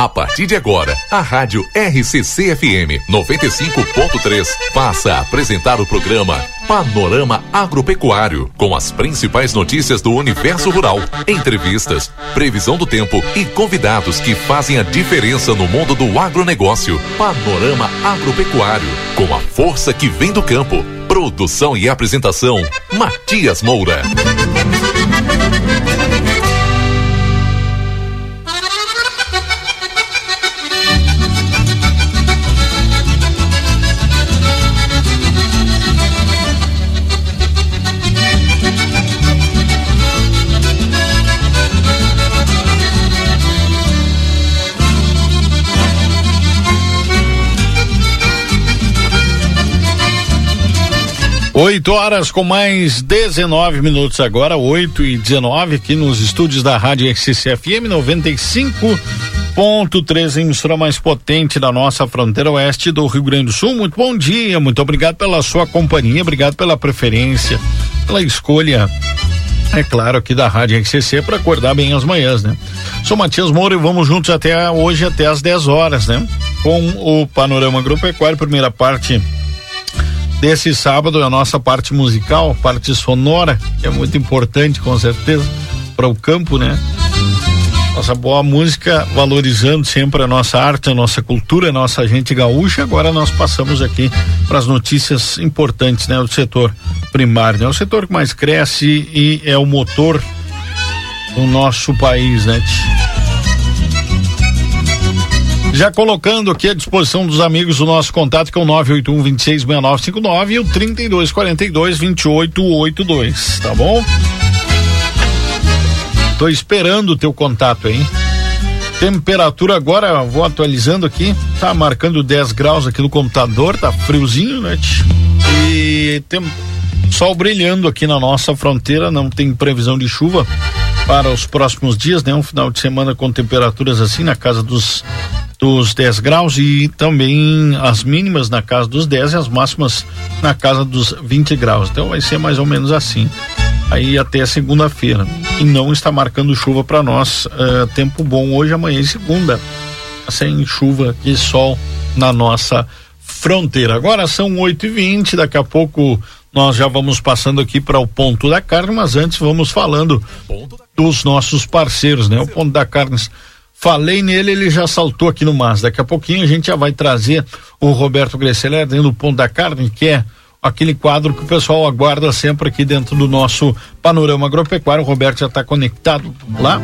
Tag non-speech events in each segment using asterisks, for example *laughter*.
A partir de agora, a Rádio RCC FM 95.3 passa a apresentar o programa Panorama Agropecuário, com as principais notícias do universo rural, entrevistas, previsão do tempo e convidados que fazem a diferença no mundo do agronegócio. Panorama Agropecuário, com a força que vem do campo. Produção e apresentação: Matias Moura. Oito horas com mais 19 minutos agora, 8 e 19 aqui nos estúdios da Rádio XCFM 95.3, emissora mais potente da nossa fronteira oeste do Rio Grande do Sul. Muito bom dia, muito obrigado pela sua companhia, obrigado pela preferência, pela escolha é claro, aqui da Rádio RCC para acordar bem as manhãs, né? Sou Matias Moura e vamos juntos até hoje, até às 10 horas, né? Com o Panorama Agropecuário, primeira parte desse sábado, a nossa parte musical, parte sonora, que é muito importante, com certeza, para o campo, né? Nossa boa música, valorizando sempre a nossa arte, a nossa cultura, a nossa gente gaúcha. Agora nós passamos aqui para as notícias importantes, né? Do setor primário, né? O setor que mais cresce e é o motor do nosso país, né? Já colocando aqui à disposição dos amigos o nosso contato que é o 981 266959 e o 3242 2882, tá bom? Tô esperando o teu contato aí. Temperatura agora, vou atualizando aqui, tá marcando 10 graus aqui no computador, tá friozinho, né? E tem sol brilhando aqui na nossa fronteira, não tem previsão de chuva para os próximos dias, né? Um final de semana com temperaturas assim na casa dos dos 10 graus e também as mínimas na casa dos 10 e as máximas na casa dos 20 graus. Então vai ser mais ou menos assim. Aí até segunda-feira. E não está marcando chuva para nós. Uh, tempo bom hoje, amanhã e segunda. Sem chuva e sol na nossa fronteira. Agora são 8 e 20 daqui a pouco nós já vamos passando aqui para o ponto da carne, mas antes vamos falando dos nossos parceiros, né? O ponto da carne Falei nele, ele já saltou aqui no Mas. Daqui a pouquinho a gente já vai trazer o Roberto Gresseler dentro do Ponto da Carne, que é aquele quadro que o pessoal aguarda sempre aqui dentro do nosso panorama agropecuário. O Roberto já está conectado lá.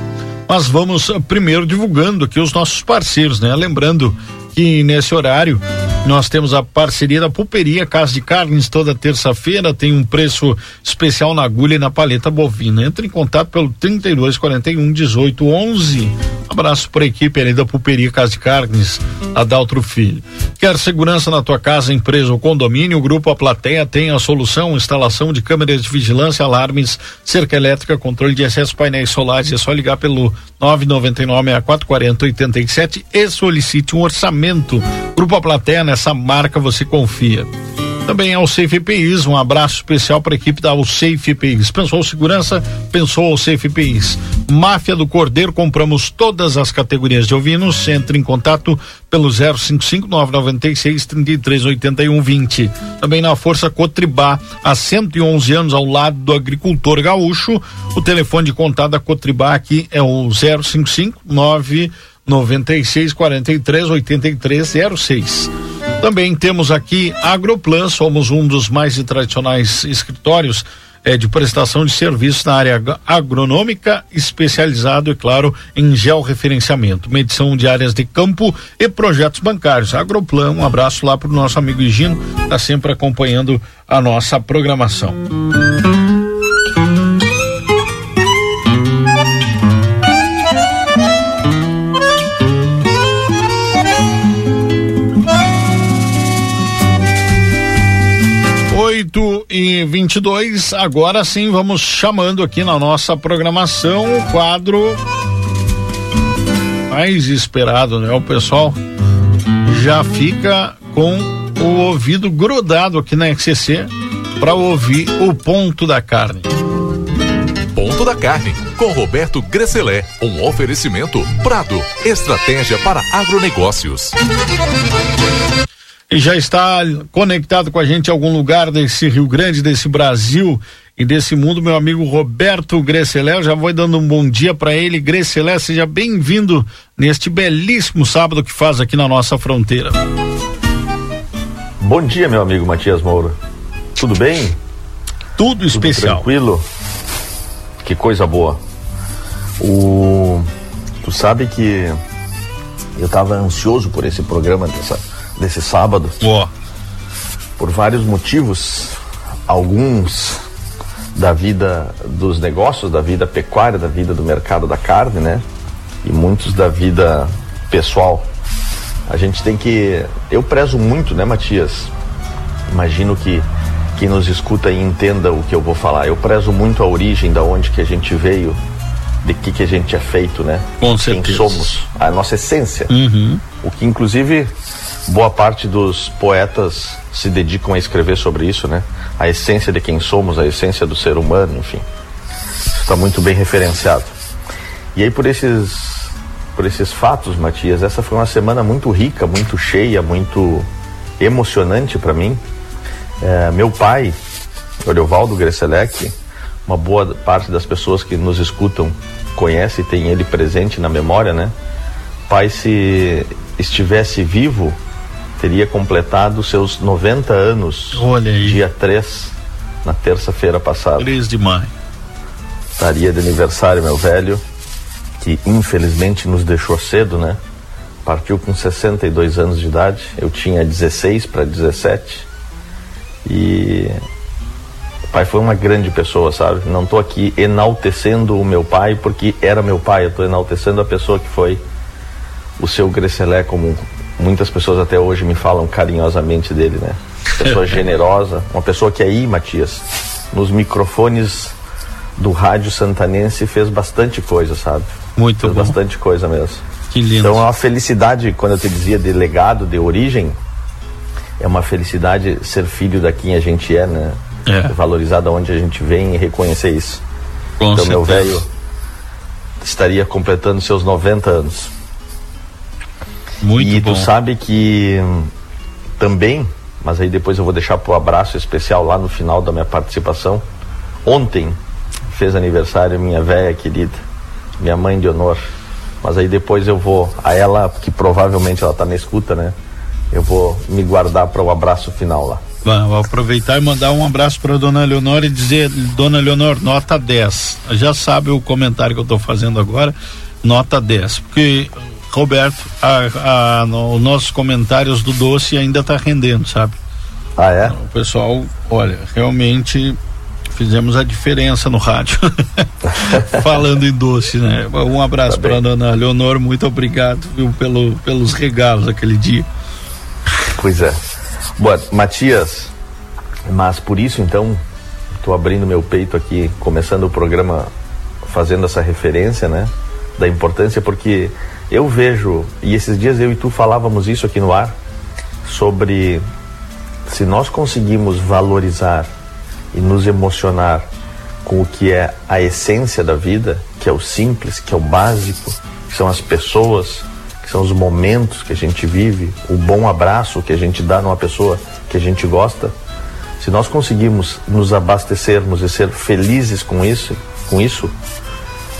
Mas vamos eh, primeiro divulgando aqui os nossos parceiros, né? Lembrando que nesse horário nós temos a parceria da Pulperia Casa de Carnes toda terça-feira, tem um preço especial na agulha e na paleta bovina. Entre em contato pelo 32 41 18 11. Abraço para a equipe ali da Pulperia Casa de Carnes, Adaltro Filho. Quer segurança na tua casa, empresa ou condomínio? O Grupo A Plateia tem a solução, instalação de câmeras de vigilância, alarmes, cerca elétrica, controle de acesso, painéis solares. É só ligar pelo 999 6440 87 e solicite um orçamento. Grupo A Plateia, nessa marca você confia. Também é o Safe EPIs, um abraço especial para a equipe da Safe EPIs. Pensou segurança? Pensou Safe EPIs. Máfia do Cordeiro, compramos todas as categorias de ovinos. Entre em contato pelo 055 996 3381 20. Também na Força Cotribá, há 111 anos ao lado do agricultor gaúcho. O telefone de contato da Cotribá aqui é o 055 996 43 83 06. Também temos aqui Agroplan, somos um dos mais tradicionais escritórios é, de prestação de serviços na área agronômica, especializado, é claro, em georreferenciamento, medição de áreas de campo e projetos bancários. Agroplan, um abraço lá para o nosso amigo Higino, está sempre acompanhando a nossa programação. E 22. Agora sim, vamos chamando aqui na nossa programação o quadro mais esperado, né? O pessoal já fica com o ouvido grudado aqui na XCC para ouvir o ponto da carne. Ponto da Carne, com Roberto Gresselé. Um oferecimento Prado, estratégia para agronegócios. E já está conectado com a gente em algum lugar desse Rio Grande, desse Brasil e desse mundo, meu amigo Roberto Gresselé. Eu já vou dando um bom dia para ele. Gresselé, seja bem-vindo neste belíssimo sábado que faz aqui na nossa fronteira. Bom dia, meu amigo Matias Moura. Tudo bem? Tudo especial. Tudo tranquilo? Que coisa boa. O tu sabe que eu estava ansioso por esse programa dessa, desse sábado. Por vários motivos, alguns da vida dos negócios, da vida pecuária, da vida do mercado da carne, né? E muitos da vida pessoal. A gente tem que. Eu prezo muito, né, Matias? Imagino que quem nos escuta e entenda o que eu vou falar. Eu prezo muito a origem, da onde que a gente veio, de que que a gente é feito, né? Com certeza. Quem somos, a nossa essência. Uhum. O que inclusive boa parte dos poetas se dedicam a escrever sobre isso, né? A essência de quem somos, a essência do ser humano, enfim. Está muito bem referenciado. E aí por esses por esses fatos, Matias, essa foi uma semana muito rica, muito cheia, muito emocionante para mim. É, meu pai, Oriovaldo Gresselec, uma boa parte das pessoas que nos escutam conhece e tem ele presente na memória, né? Pai, se estivesse vivo, teria completado seus 90 anos, Olha aí. dia 3, na terça-feira passada. 3 de maio. Estaria de aniversário, meu velho, que infelizmente nos deixou cedo, né? Partiu com 62 anos de idade, eu tinha 16 para 17. E o pai foi uma grande pessoa, sabe? Não estou aqui enaltecendo o meu pai porque era meu pai, eu estou enaltecendo a pessoa que foi o seu Grecelé, como muitas pessoas até hoje me falam carinhosamente dele, né? Pessoa *laughs* generosa, uma pessoa que aí, Matias, nos microfones do rádio santanense fez bastante coisa, sabe? Muito fez bom. bastante coisa mesmo. Que lindo. Então é uma felicidade, quando eu te dizia de legado, de origem, é uma felicidade ser filho da quem a gente é, né? É. Valorizar da onde a gente vem e reconhecer isso. Com então meu certeza. velho estaria completando seus 90 anos. Muito e bom. tu sabe que hum, também, mas aí depois eu vou deixar pro abraço especial lá no final da minha participação. Ontem fez aniversário minha velha querida, minha mãe de honor. Mas aí depois eu vou a ela, que provavelmente ela tá na escuta, né? Eu vou me guardar para o abraço final lá. Vou aproveitar e mandar um abraço para dona Leonor e dizer, dona Leonor, nota 10. Já sabe o comentário que eu estou fazendo agora, nota 10. Porque, Roberto, a, a, no, os nossos comentários do doce ainda tá rendendo, sabe? Ah, é? O pessoal, olha, realmente fizemos a diferença no rádio. *laughs* Falando em doce, né? Um abraço Tá para dona Leonor, muito obrigado viu, pelo, pelos regalos aquele dia. Pois é. Boa, Matias, mas por isso então, estou abrindo meu peito aqui, começando o programa fazendo essa referência, né? Da importância, porque eu vejo, e esses dias eu e tu falávamos isso aqui no ar, sobre se nós conseguimos valorizar e nos emocionar com o que é a essência da vida, que é o simples, que é o básico, que são as pessoas, que são os momentos que a gente vive, o bom abraço que a gente dá numa pessoa que a gente gosta. Se nós conseguimos nos abastecermos e ser felizes com isso, com isso,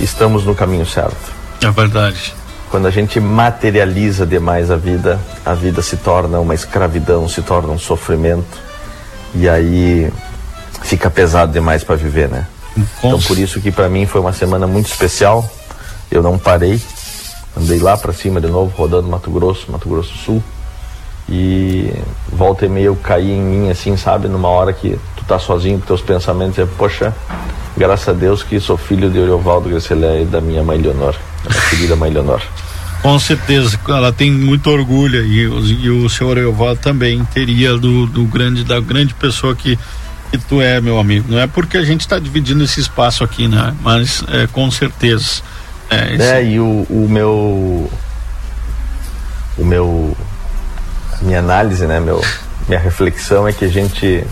estamos no caminho certo. É verdade. Quando a gente materializa demais a vida, a vida se torna uma escravidão, se torna um sofrimento. E aí fica pesado demais para viver, né? Então por isso que para mim foi uma semana muito especial. Eu não parei. Andei lá para cima de novo, rodando Mato Grosso, Mato Grosso Sul. E volta e meia eu caí em mim assim, sabe, numa hora que tá sozinho com teus pensamentos, é, poxa, graças a Deus que sou filho de Oriovaldo Grecelé e da minha mãe Leonor, da minha querida mãe Leonor. Com certeza, ela tem muito orgulho e, o- e o senhor Evaldo também teria do, do grande da grande pessoa que que tu é, meu amigo. Não é porque a gente está dividindo esse espaço aqui, né? Mas é, com certeza. É, esse- É, e o, o meu. O meu. Minha análise, né? Meu, minha reflexão é que a gente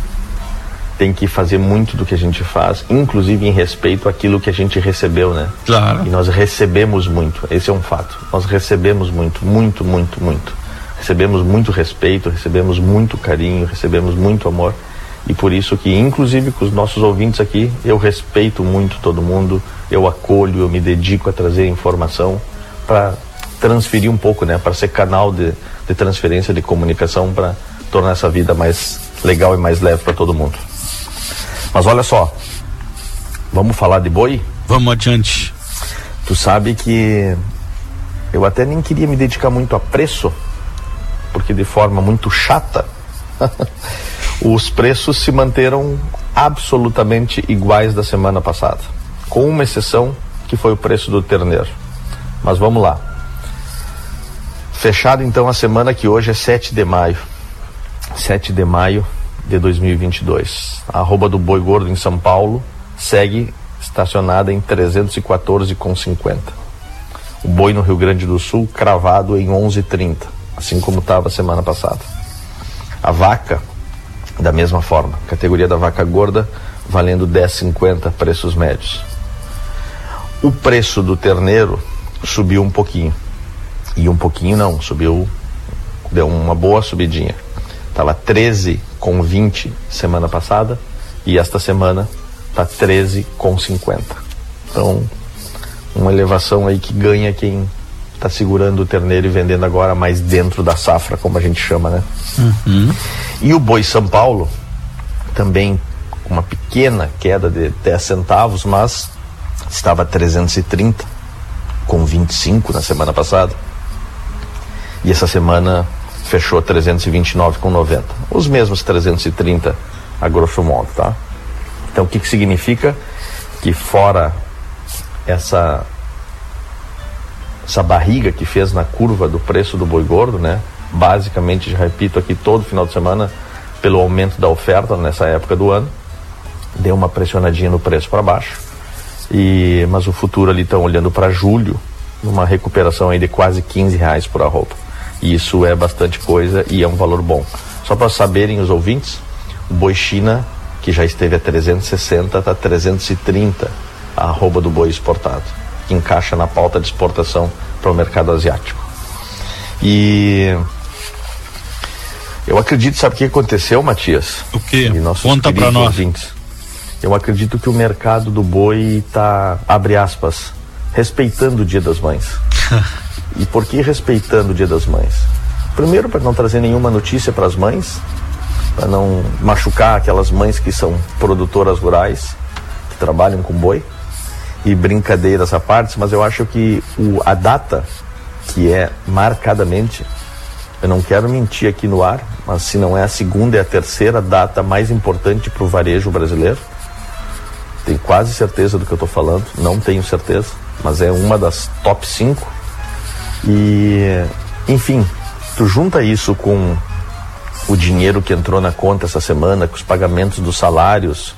tem que fazer muito do que a gente faz, inclusive em respeito àquilo que a gente recebeu, né? Claro. E nós recebemos muito, esse é um fato. Nós recebemos muito, muito, muito, muito. Recebemos muito respeito, recebemos muito carinho, recebemos muito amor. E por isso que, inclusive com os nossos ouvintes aqui, eu respeito muito todo mundo, eu acolho, eu me dedico a trazer informação para transferir um pouco, né? Para ser canal de, de transferência de comunicação para tornar essa vida mais legal e mais leve para todo mundo. Mas olha só, vamos falar de boi? Vamos adiante. Tu sabe que eu até nem queria me dedicar muito a preço, porque de forma muito chata, *laughs* os preços se manteram absolutamente iguais da semana passada, com uma exceção que foi o preço do terneiro. Mas vamos lá. Fechado então a semana que hoje é 7 de maio. 7 de maio de 2022. A arroba do Boi Gordo em São Paulo segue estacionada em 314,50. O boi no Rio Grande do Sul cravado em 11,30, assim como estava semana passada. A vaca, da mesma forma, categoria da vaca gorda, valendo 10,50 preços médios. O preço do terneiro subiu um pouquinho. E um pouquinho não, subiu, deu uma boa subidinha. Estava 13 com 20 semana passada e esta semana está 13 com 50. Então, uma elevação aí que ganha quem está segurando o terneiro e vendendo agora mais dentro da safra, como a gente chama, né? Uhum. E o boi São Paulo também com uma pequena queda de 10 centavos, mas estava 330 com 25 na semana passada. E essa semana fechou 329,90. Os mesmos 330 a grosso modo, tá? Então o que, que significa? Que fora essa essa barriga que fez na curva do preço do boi gordo, né? Basicamente, já repito aqui todo final de semana, pelo aumento da oferta nessa época do ano, deu uma pressionadinha no preço para baixo. E mas o futuro ali estão olhando para julho, numa recuperação aí de quase 15 reais por arroba. Isso é bastante coisa e é um valor bom. Só para saberem os ouvintes, o boi China, que já esteve a 360, está 330 a arroba do boi exportado, que encaixa na pauta de exportação para o mercado asiático. E eu acredito, sabe o que aconteceu, Matias? O que? E Conta para nós. Ouvintes. Eu acredito que o mercado do boi está, abre aspas, respeitando o Dia das Mães. *laughs* E por que respeitando o Dia das Mães? Primeiro, para não trazer nenhuma notícia para as mães, para não machucar aquelas mães que são produtoras rurais, que trabalham com boi. E brincadeiras à parte, mas eu acho que o, a data, que é marcadamente, eu não quero mentir aqui no ar, mas se não é a segunda, é a terceira data mais importante para o varejo brasileiro. Tenho quase certeza do que eu estou falando, não tenho certeza, mas é uma das top 5 e, enfim, tu junta isso com o dinheiro que entrou na conta essa semana, com os pagamentos dos salários,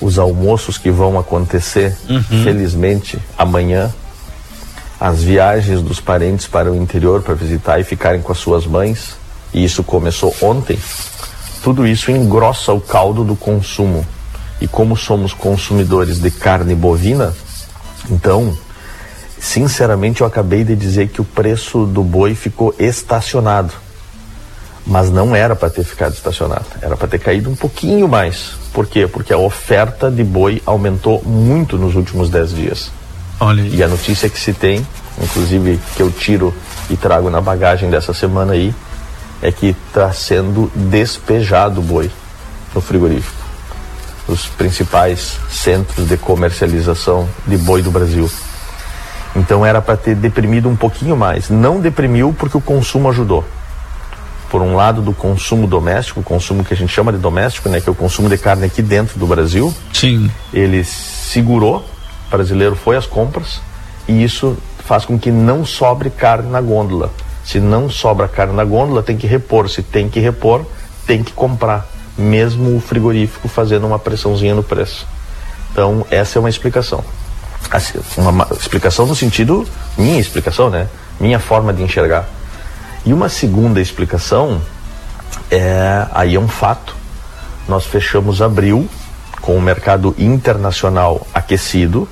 os almoços que vão acontecer, uhum. felizmente, amanhã, as viagens dos parentes para o interior para visitar e ficarem com as suas mães, e isso começou ontem, tudo isso engrossa o caldo do consumo. E como somos consumidores de carne bovina, então Sinceramente, eu acabei de dizer que o preço do boi ficou estacionado. Mas não era para ter ficado estacionado, era para ter caído um pouquinho mais. Por quê? Porque a oferta de boi aumentou muito nos últimos 10 dias. Olha aí. E a notícia que se tem, inclusive que eu tiro e trago na bagagem dessa semana aí, é que está sendo despejado o boi no frigorífico. Os principais centros de comercialização de boi do Brasil. Então era para ter deprimido um pouquinho mais. Não deprimiu porque o consumo ajudou. Por um lado, do consumo doméstico, o consumo que a gente chama de doméstico, né, que é o consumo de carne aqui dentro do Brasil. Sim. Ele segurou, o brasileiro foi às compras e isso faz com que não sobre carne na gôndola. Se não sobra carne na gôndola, tem que repor. Se tem que repor, tem que comprar, mesmo o frigorífico fazendo uma pressãozinha no preço. Então, essa é uma explicação assim, uma explicação no sentido, minha explicação, né? Minha forma de enxergar. E uma segunda explicação é, aí é um fato, nós fechamos abril com o mercado internacional aquecido,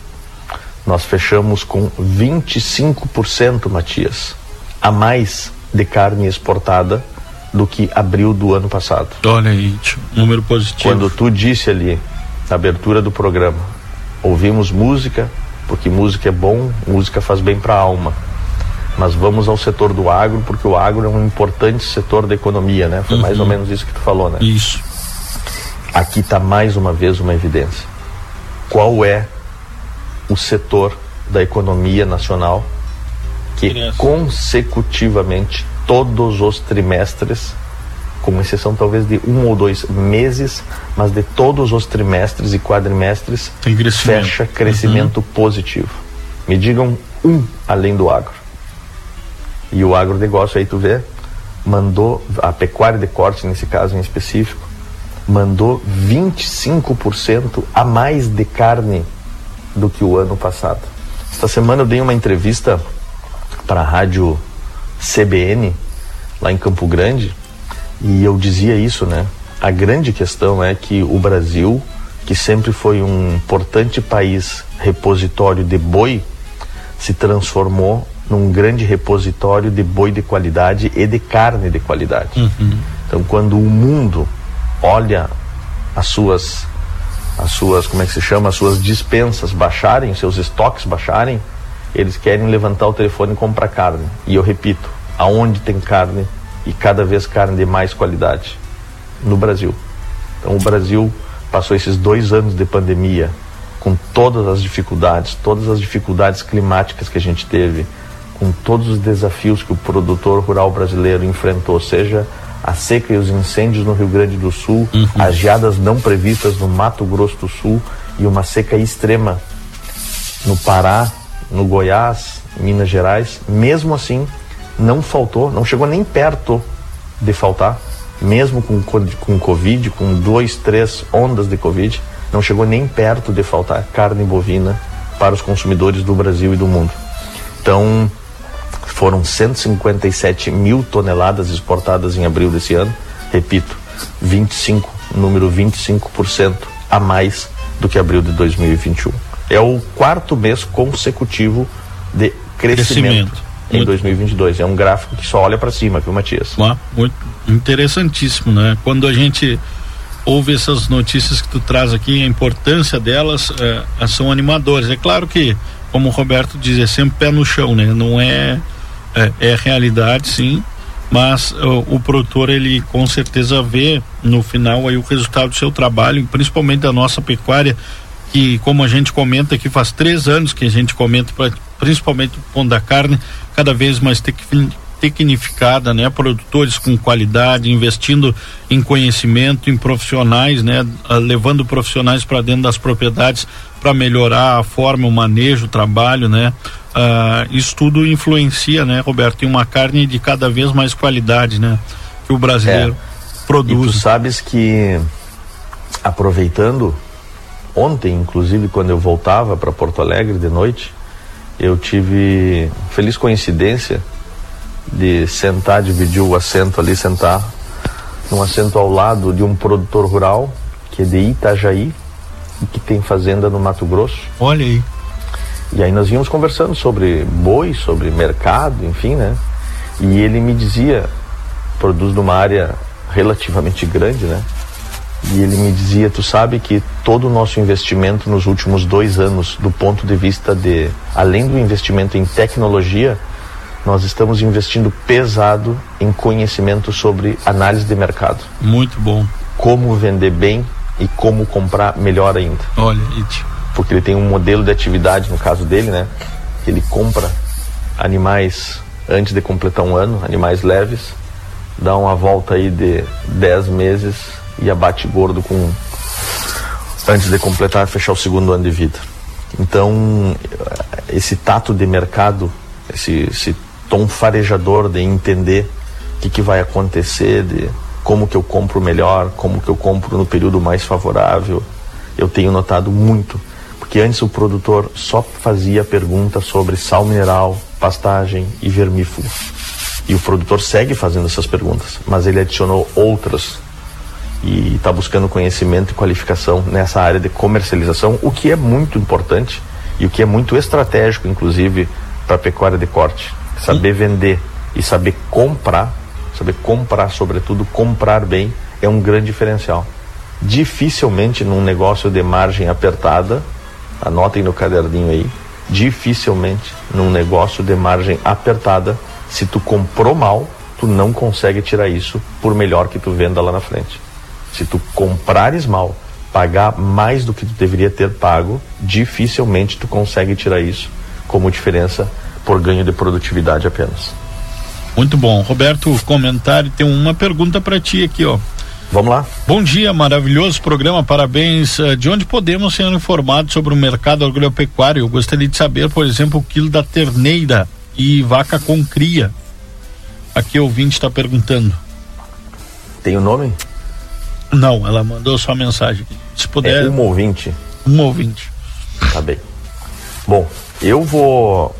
nós fechamos com 25%, Matias, a mais de carne exportada do que abril do ano passado. Olha aí, número positivo. Quando tu disse ali, na abertura do programa, ouvimos música, porque música é bom, música faz bem para a alma. Mas vamos ao setor do agro, porque o agro é um importante setor da economia, né? Foi uhum. mais ou menos isso que tu falou, né? Isso. Aqui está mais uma vez uma evidência. Qual é o setor da economia nacional que consecutivamente todos os trimestres, com exceção talvez de um ou dois meses, mas de todos os trimestres e quadrimestres, crescimento. fecha crescimento uhum. positivo. Me digam um além do agro. E o agronegócio aí tu vê, mandou, a pecuária de corte nesse caso em específico, mandou 25% a mais de carne do que o ano passado. Esta semana eu dei uma entrevista para a rádio CBN, lá em Campo Grande, e eu dizia isso, né? A grande questão é que o Brasil, que sempre foi um importante país repositório de boi, se transformou num grande repositório de boi de qualidade e de carne de qualidade. Uhum. Então, quando o mundo olha as suas, as suas, como é que se chama, as suas dispensas baixarem, seus estoques baixarem, eles querem levantar o telefone e comprar carne. E eu repito, aonde tem carne e cada vez carne de mais qualidade? No Brasil. Então o Brasil passou esses dois anos de pandemia com todas as dificuldades, todas as dificuldades climáticas que a gente teve, com todos os desafios que o produtor rural brasileiro enfrentou, seja a seca e os incêndios no Rio Grande do Sul, uhum. as geadas não previstas no Mato Grosso do Sul e uma seca extrema no Pará, no Goiás, Minas Gerais. Mesmo assim, não faltou, não chegou nem perto de faltar, mesmo com, com Covid, com dois, três ondas de Covid, não chegou nem perto de faltar carne bovina para os consumidores do Brasil e do mundo. Então, foram 157 mil toneladas exportadas em abril desse ano. Repito, 25, número 25% a mais do que abril de 2021. É o quarto mês consecutivo de crescimento, crescimento. Em muito 2022. É um gráfico que só olha para cima, viu, Matias? Ah, muito interessantíssimo, né? Quando a gente ouve essas notícias que tu traz aqui, a importância delas é, são animadores. É claro que, como o Roberto diz, é sempre pé no chão, né? Não é é, é realidade, sim, mas o, o, produtor ele com certeza vê no final aí o resultado do seu trabalho, principalmente da nossa pecuária, que como a gente comenta aqui faz três anos que a gente comenta pra, principalmente o ponto da carne cada vez mais tec, tecnificada, né? Produtores com qualidade, investindo em conhecimento, em profissionais, né? Ah, levando profissionais para dentro das propriedades para melhorar a forma, o manejo, o trabalho, né? Uh, isso tudo influencia, né, Roberto? Tem uma carne de cada vez mais qualidade, né? Que o brasileiro é. produz. E tu sabes que aproveitando ontem, inclusive, quando eu voltava para Porto Alegre de noite, eu tive feliz coincidência de sentar, dividir o assento ali, sentar num assento ao lado de um produtor rural que é de Itajaí e que tem fazenda no Mato Grosso. Olha aí. E aí nós íamos conversando sobre boi, sobre mercado, enfim, né? E ele me dizia, produz numa área relativamente grande, né? E ele me dizia, tu sabe que todo o nosso investimento nos últimos dois anos, do ponto de vista de, além do investimento em tecnologia, nós estamos investindo pesado em conhecimento sobre análise de mercado. Muito bom. Como vender bem e como comprar melhor ainda. Olha, It. Porque ele tem um modelo de atividade, no caso dele, né? Que ele compra animais antes de completar um ano, animais leves, dá uma volta aí de 10 meses e abate gordo com antes de completar fechar o segundo ano de vida. Então, esse tato de mercado, esse, esse tom farejador de entender o que, que vai acontecer, de como que eu compro melhor, como que eu compro no período mais favorável. Eu tenho notado muito, porque antes o produtor só fazia pergunta sobre sal mineral, pastagem e vermífugo. E o produtor segue fazendo essas perguntas, mas ele adicionou outras e está buscando conhecimento e qualificação nessa área de comercialização, o que é muito importante e o que é muito estratégico, inclusive, para a pecuária de corte. Saber vender e saber comprar, saber comprar, sobretudo comprar bem, é um grande diferencial. Dificilmente num negócio de margem apertada, anotem no caderninho aí, dificilmente num negócio de margem apertada, se tu comprou mal, tu não consegue tirar isso por melhor que tu venda lá na frente. Se tu comprares mal, pagar mais do que tu deveria ter pago, dificilmente tu consegue tirar isso como diferença por ganho de produtividade apenas. Muito bom. Roberto, comentário, tem uma pergunta para ti aqui, ó. Vamos lá. Bom dia, maravilhoso programa, parabéns. Eh, de onde podemos ser informados sobre o mercado agropecuário? Eu gostaria de saber, por exemplo, o quilo da terneira e vaca com cria. Aqui o ouvinte está perguntando. Tem o um nome? Não, ela mandou só mensagem. Se puder. É um ouvinte. Um ouvinte. Tá bem. Bom, eu vou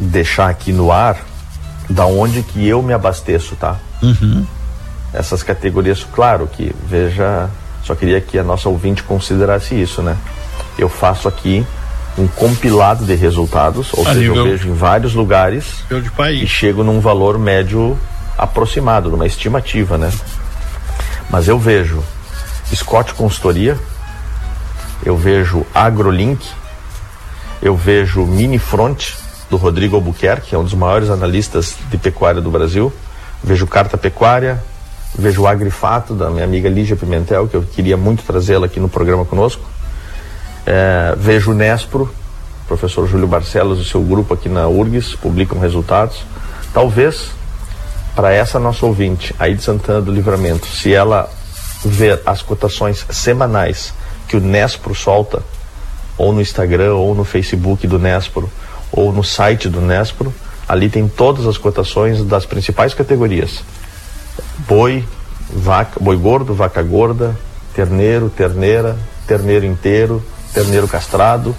deixar aqui no ar da onde que eu me abasteço, tá? Uhum. Essas categorias, claro que veja, só queria que a nossa ouvinte considerasse isso, né? Eu faço aqui um compilado de resultados, ou a seja, eu vejo em vários lugares e chego num valor médio aproximado, numa estimativa, né? Mas eu vejo Scott Consultoria, eu vejo AgroLink, eu vejo Minifront, do Rodrigo Albuquerque, que é um dos maiores analistas de pecuária do Brasil, vejo Carta Pecuária, vejo Agrifato, da minha amiga Lígia Pimentel, que eu queria muito trazê-la aqui no programa conosco, é, vejo o Nespro, professor Júlio Barcelos e seu grupo aqui na URGS publicam resultados. Talvez para essa nossa ouvinte aí de Santana do Livramento, se ela ver as cotações semanais que o Nespro solta, ou no Instagram, ou no Facebook do Nespro, ou no site do Nespro, ali tem todas as cotações das principais categorias: boi, vaca, boi gordo, vaca gorda, terneiro, terneira, terneiro inteiro, terneiro castrado.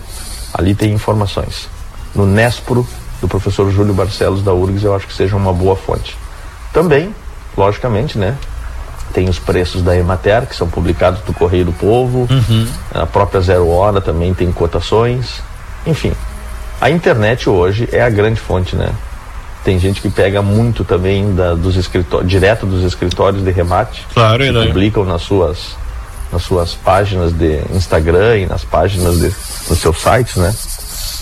Ali tem informações. No Nespro, do professor Júlio Barcelos da URGS, eu acho que seja uma boa fonte. Também, logicamente, né? Tem os preços da Emater, que são publicados no Correio do Povo. Uhum. A própria Zero Hora também tem cotações. Enfim, a internet hoje é a grande fonte, né? Tem gente que pega muito também da, dos escritórios, direto dos escritórios de remate. Claro, que né? publicam nas suas, nas suas páginas de Instagram e nas páginas de, nos seus sites, né?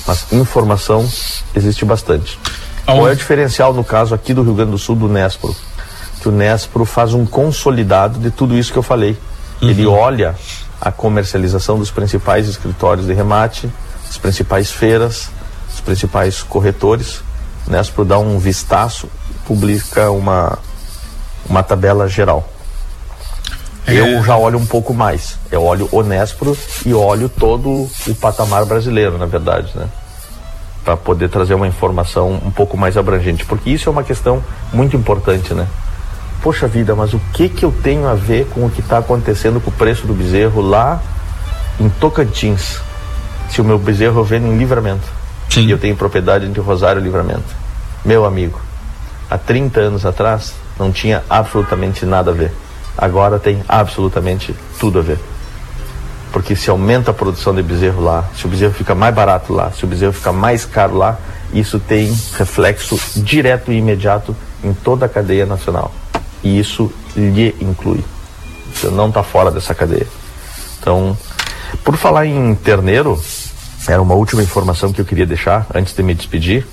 Mas informação existe bastante. Qual é o diferencial no caso aqui do Rio Grande do Sul do Nespro? Que o Nespro faz um consolidado de tudo isso que eu falei. Uhum. Ele olha a comercialização dos principais escritórios de remate, as principais feiras, os principais corretores. O Nespro dá um vistaço, publica uma, uma tabela geral. É. Eu já olho um pouco mais. Eu olho o Nespro e olho todo o patamar brasileiro, na verdade, né? Para poder trazer uma informação um pouco mais abrangente, porque isso é uma questão muito importante, né? Poxa vida, mas o que que eu tenho a ver com o que está acontecendo com o preço do bezerro lá em Tocantins? Se o meu bezerro eu vendo em livramento Sim. e eu tenho propriedade entre Rosário Livramento, meu amigo, há 30 anos atrás não tinha absolutamente nada a ver. Agora tem absolutamente tudo a ver porque se aumenta a produção de bezerro lá, se o bezerro fica mais barato lá, se o bezerro fica mais caro lá, isso tem reflexo direto e imediato em toda a cadeia nacional. E isso lhe inclui. Você não está fora dessa cadeia. Então, por falar em terneiro, era uma última informação que eu queria deixar antes de me despedir.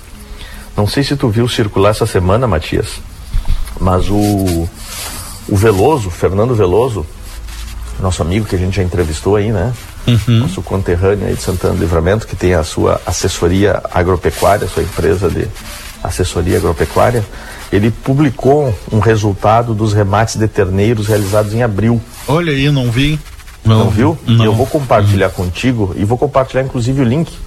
Não sei se tu viu circular essa semana, Matias, mas o, o Veloso, Fernando Veloso, nosso amigo que a gente já entrevistou aí, né? Uhum. Nosso conterrâneo aí de Santana do Livramento, que tem a sua assessoria agropecuária, sua empresa de assessoria agropecuária. Ele publicou um resultado dos remates de terneiros realizados em abril. Olha aí, não vi. Não, não viu? Não. Eu vou compartilhar uhum. contigo e vou compartilhar inclusive o link.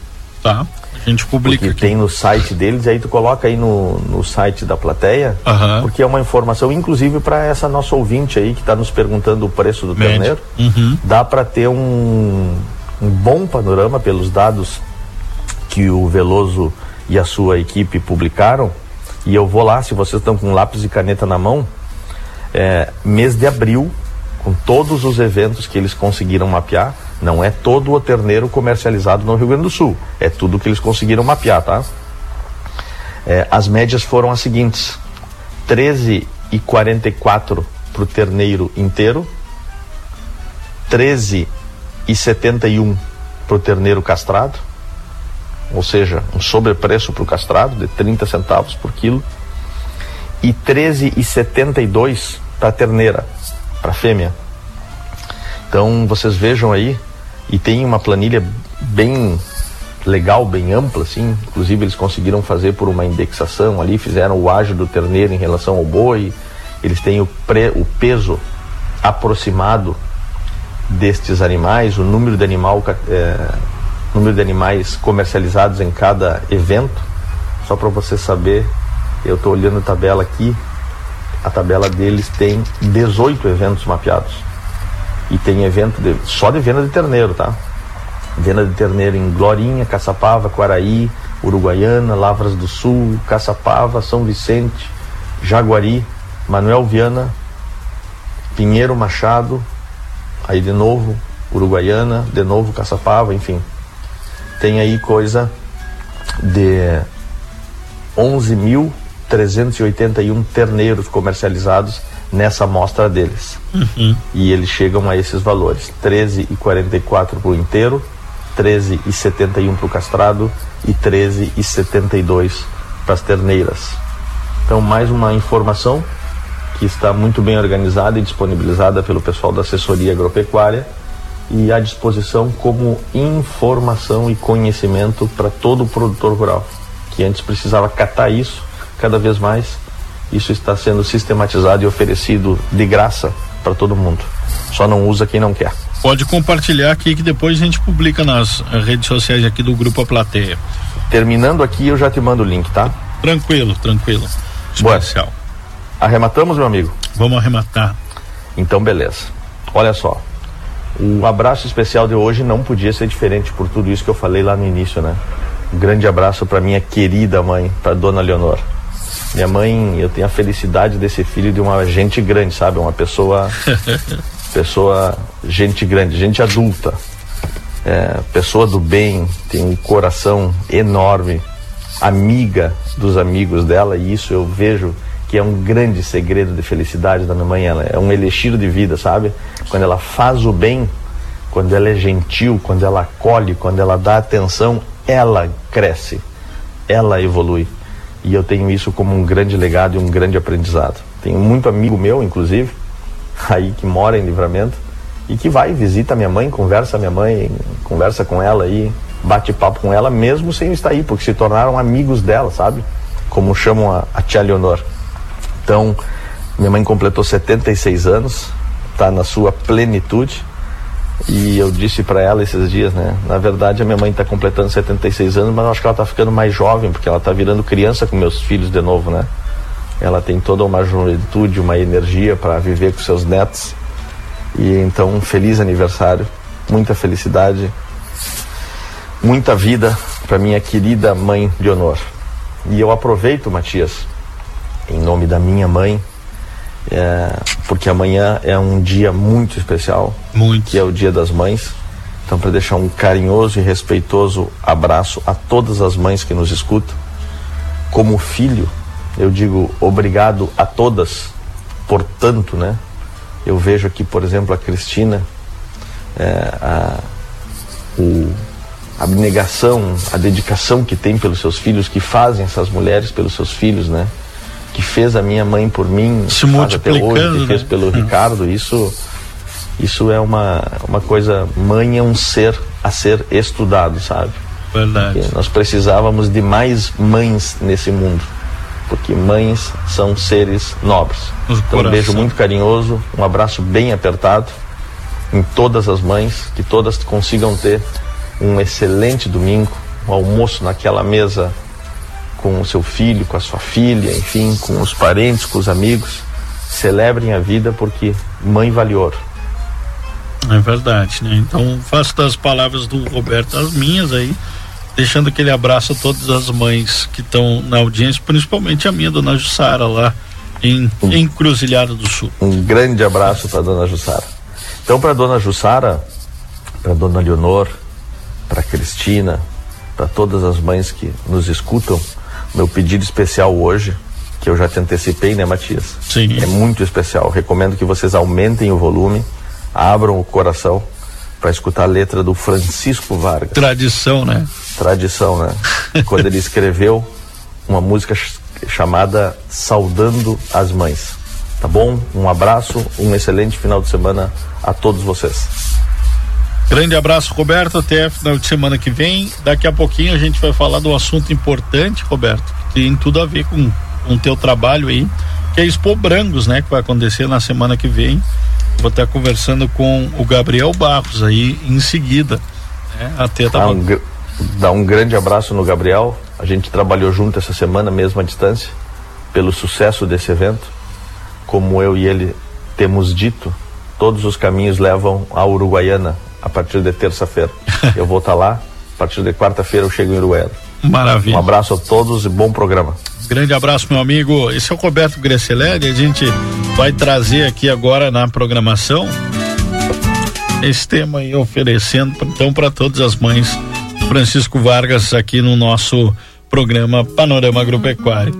Tá. A gente publica. Porque aqui. tem no site deles, e aí tu coloca aí no, no site da plateia, uhum. porque é uma informação, inclusive para essa nossa ouvinte aí que está nos perguntando o preço do Médio. terneiro. Uhum. Dá para ter um, um bom panorama pelos dados que o Veloso e a sua equipe publicaram. E eu vou lá, se vocês estão com lápis e caneta na mão, é, mês de abril, com todos os eventos que eles conseguiram mapear. Não é todo o terneiro comercializado no Rio Grande do Sul, é tudo que eles conseguiram mapear, tá? É, as médias foram as seguintes: 13,44 para o terneiro inteiro, 13,71 para o terneiro castrado, ou seja, um sobrepreço para o castrado de 30 centavos por quilo, e 13,72 para a terneira, para a fêmea. Então vocês vejam aí, e tem uma planilha bem legal, bem ampla, assim. Inclusive eles conseguiram fazer por uma indexação ali, fizeram o ágio do terneiro em relação ao boi. Eles têm o, pre, o peso aproximado destes animais, o número de animal, é, número de animais comercializados em cada evento. Só para você saber, eu estou olhando a tabela aqui. A tabela deles tem 18 eventos mapeados. E tem evento de, só de venda de terneiro, tá? Venda de terneiro em Glorinha, Caçapava, Quaraí, Uruguaiana, Lavras do Sul, Caçapava, São Vicente, Jaguari, Manuel Viana, Pinheiro Machado, aí de novo Uruguaiana, de novo Caçapava, enfim. Tem aí coisa de 11.381 terneiros comercializados nessa amostra deles. Uhum. E eles chegam a esses valores: 13,44 para o inteiro, 13,71 para o castrado e 13,72 para as terneiras. Então, mais uma informação que está muito bem organizada e disponibilizada pelo pessoal da assessoria agropecuária e à disposição como informação e conhecimento para todo o produtor rural, que antes precisava catar isso, cada vez mais isso está sendo sistematizado e oferecido de graça para todo mundo. Só não usa quem não quer. Pode compartilhar aqui que depois a gente publica nas redes sociais aqui do Grupo A Plateia. Terminando aqui, eu já te mando o link, tá? Tranquilo, tranquilo. Especial. Boa. Arrematamos, meu amigo? Vamos arrematar. Então, beleza. Olha só. O abraço especial de hoje não podia ser diferente por tudo isso que eu falei lá no início, né? Um grande abraço para minha querida mãe, para dona Leonor. Minha mãe, eu tenho a felicidade desse filho de uma gente grande, sabe? Uma pessoa *laughs* pessoa, gente grande, gente adulta, é, pessoa do bem, tem um coração enorme, amiga dos amigos dela, e isso eu vejo que é um grande segredo de felicidade da minha mãe. Ela é um elixir de vida, sabe? Quando ela faz o bem, quando ela é gentil, quando ela acolhe, quando ela dá atenção, ela cresce, ela evolui. E eu tenho isso como um grande legado e um grande aprendizado. Tenho muito amigo meu, inclusive, *laughs* aí que mora em Livramento e que vai, visita minha mãe, conversa minha mãe, conversa com ela aí, bate papo com ela, mesmo sem estar aí, porque se tornaram amigos dela, sabe? Como chamam a, a tia Leonor. Então, minha mãe completou 76 anos, está na sua plenitude. E eu disse para ela esses dias, né? Na verdade, a minha mãe está completando 76 anos, mas eu acho que ela está ficando mais jovem, porque ela está virando criança com meus filhos de novo, né? ela tem toda uma juventude, uma energia para viver com seus netos. E então, um feliz aniversário, muita felicidade, muita vida para minha querida mãe Leonor. E eu aproveito, Matias, em nome da minha mãe, é, porque amanhã é um dia muito especial, muito. que é o Dia das Mães. Então, para deixar um carinhoso e respeitoso abraço a todas as mães que nos escutam, como filho, eu digo obrigado a todas, portanto, né? Eu vejo aqui, por exemplo, a Cristina, é, a, o, a abnegação, a dedicação que tem pelos seus filhos, que fazem essas mulheres pelos seus filhos, né? Que fez a minha mãe por mim, Se até hoje, que fez né? pelo Ricardo, isso isso é uma, uma coisa, mãe é um ser a ser estudado, sabe? Verdade. Porque nós precisávamos de mais mães nesse mundo porque mães são seres nobres. Então, um beijo muito carinhoso, um abraço bem apertado em todas as mães, que todas consigam ter um excelente domingo, um almoço naquela mesa com o seu filho, com a sua filha, enfim, com os parentes, com os amigos. Celebrem a vida porque mãe vale ouro. É verdade, né? Então faço das palavras do Roberto as minhas aí deixando aquele abraço a todas as mães que estão na audiência, principalmente a minha, dona Jussara lá, em Encruzilhada do Sul. Um grande abraço para dona Jussara. Então, para dona Jussara, para dona Leonor, para Cristina, para todas as mães que nos escutam, meu pedido especial hoje, que eu já te antecipei, né, Matias? Sim. É muito especial. Recomendo que vocês aumentem o volume, abram o coração para escutar a letra do Francisco Vargas. Tradição, né? Tradição, né? *laughs* Quando ele escreveu uma música chamada Saudando as Mães. Tá bom? Um abraço, um excelente final de semana a todos vocês. Grande abraço, Roberto. Até final de semana que vem. Daqui a pouquinho a gente vai falar de um assunto importante, Roberto, que tem tudo a ver com o teu trabalho aí, que é Expo Brancos, né? Que vai acontecer na semana que vem. Vou estar conversando com o Gabriel Barros aí em seguida. Né? Até tava... um, dá um grande abraço no Gabriel. A gente trabalhou junto essa semana, mesmo à distância, pelo sucesso desse evento. Como eu e ele temos dito, todos os caminhos levam à Uruguaiana a partir de terça-feira. *laughs* eu vou estar lá, a partir de quarta-feira eu chego em Uruguaiana. Maravilha. Um abraço a todos e bom programa. Grande abraço, meu amigo. Esse é o Roberto Gresseleri. A gente vai trazer aqui agora na programação esse tema aí, oferecendo então para todas as mães. Francisco Vargas aqui no nosso programa Panorama Agropecuário.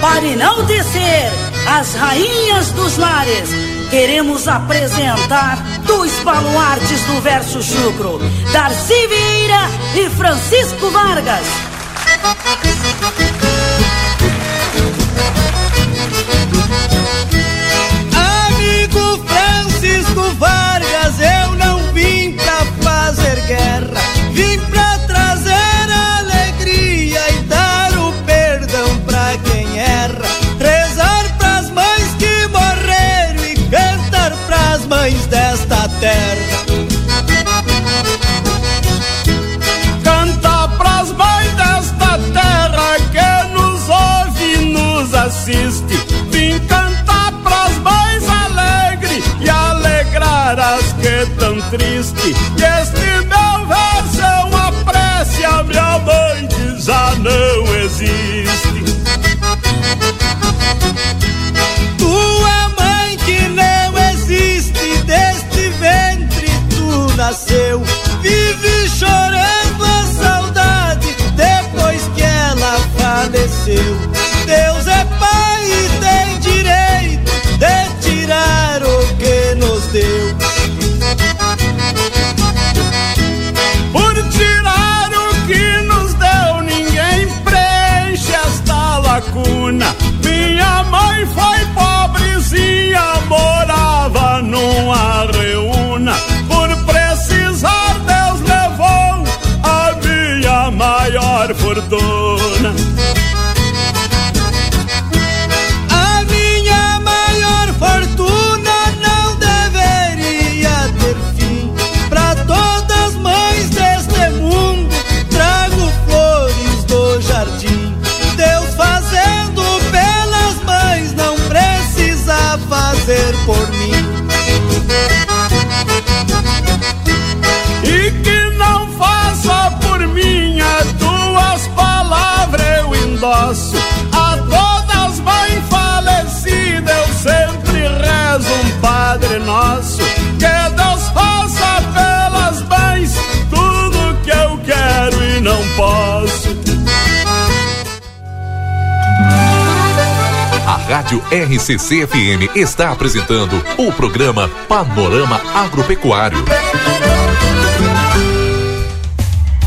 Para enaltecer as rainhas dos lares, queremos apresentar dois baluartes do verso chucro, Darcy Vieira e Francisco Vargas. Amigo Francisco Vargas, eu não vim pra fazer guerra, triste. E este meu verso uma prece a minha mãe que já não existe. Tua mãe que não existe, deste ventre tu nasceu. Vive chorando a saudade depois que ela faleceu. Foi pobrezinha, morava numa reúna. Por precisar, Deus levou a minha maior fortuna. Rádio RCC FM está apresentando o programa Panorama Agropecuário.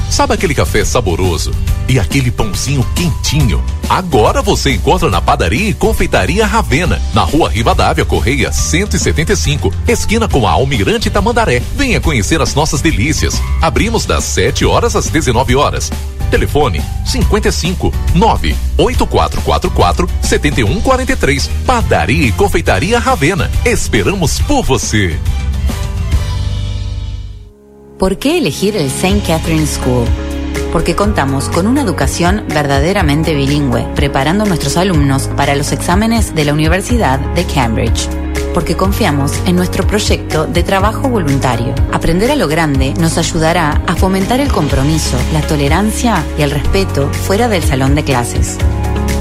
Sabe aquele café saboroso e aquele pãozinho quentinho? Agora você encontra na Padaria e Confeitaria Ravena, na Rua Rivadavia Correia 175, esquina com a Almirante Tamandaré. Venha conhecer as nossas delícias. Abrimos das 7 horas às 19 horas. Telefone 55 98444 7143. Padaria e Confeitaria Ravena. Esperamos por você. ¿Por qué elegir el St. Catherine School? Porque contamos con una educación verdaderamente bilingüe, preparando a nuestros alumnos para los exámenes de la Universidad de Cambridge. Porque confiamos en nuestro proyecto de trabajo voluntario. Aprender a lo grande nos ayudará a fomentar el compromiso, la tolerancia y el respeto fuera del salón de clases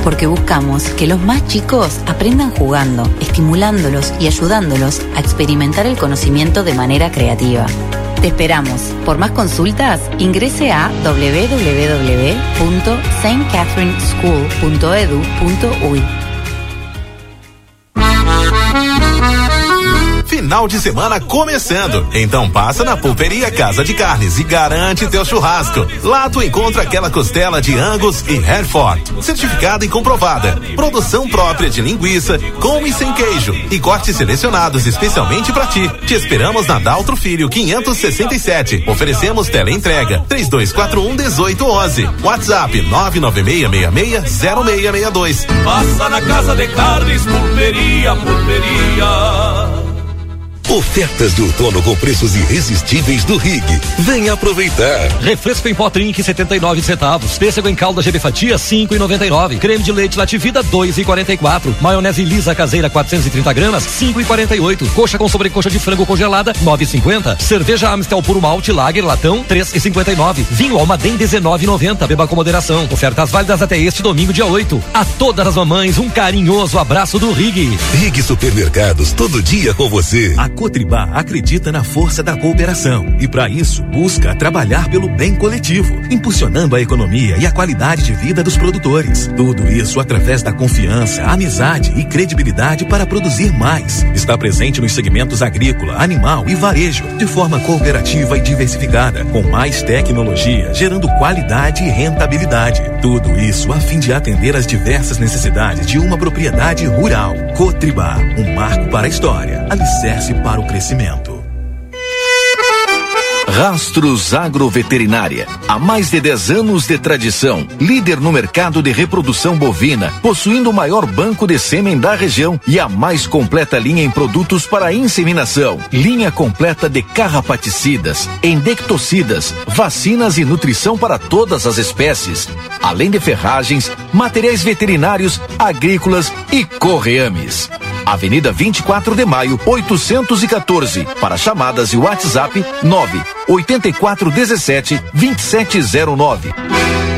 porque buscamos que los más chicos aprendan jugando, estimulándolos y ayudándolos a experimentar el conocimiento de manera creativa. Te esperamos. Por más consultas, ingrese a www.stcatherineschool.edu.uy. Final de semana começando. Então passa na Pulperia Casa de Carnes e garante teu churrasco. Lá tu encontra aquela costela de Angus e Hereford, certificada e comprovada. Produção própria de linguiça, com e sem queijo e cortes selecionados especialmente para ti. Te esperamos na Daltro Filho 567. Oferecemos teleentrega 3241 1811. WhatsApp 996660662. Passa na Casa de Carnes, Pulperia, Pulperia. Ofertas de outono com preços irresistíveis do Rig. Venha aproveitar. Refresco em pó Trink 79 centavos. Pêssego em calda GB fatia 5,99. Creme de leite Lativida 2,44. Maionese lisa caseira 430 gramas 5,48. Coxa com sobrecoxa de frango congelada 9,50. Cerveja Amstel puro malte Lager latão 3,59. Vinho Almaden 19,90. Beba com moderação. Ofertas válidas até este domingo dia 8. A todas as mamães um carinhoso abraço do Rig. Rig Supermercados todo dia com você. Cotribá acredita na força da cooperação e, para isso, busca trabalhar pelo bem coletivo, impulsionando a economia e a qualidade de vida dos produtores. Tudo isso através da confiança, amizade e credibilidade para produzir mais. Está presente nos segmentos agrícola, animal e varejo, de forma cooperativa e diversificada, com mais tecnologia, gerando qualidade e rentabilidade. Tudo isso a fim de atender às diversas necessidades de uma propriedade rural. Cotribá, um marco para a história, alicerce para para o crescimento. Rastros Agroveterinária. Há mais de 10 anos de tradição, líder no mercado de reprodução bovina, possuindo o maior banco de sêmen da região e a mais completa linha em produtos para inseminação. Linha completa de carrapaticidas, endectocidas, vacinas e nutrição para todas as espécies, além de ferragens, materiais veterinários, agrícolas e correames. Avenida 24 de Maio, 814. Para chamadas e WhatsApp 9 8417 2709.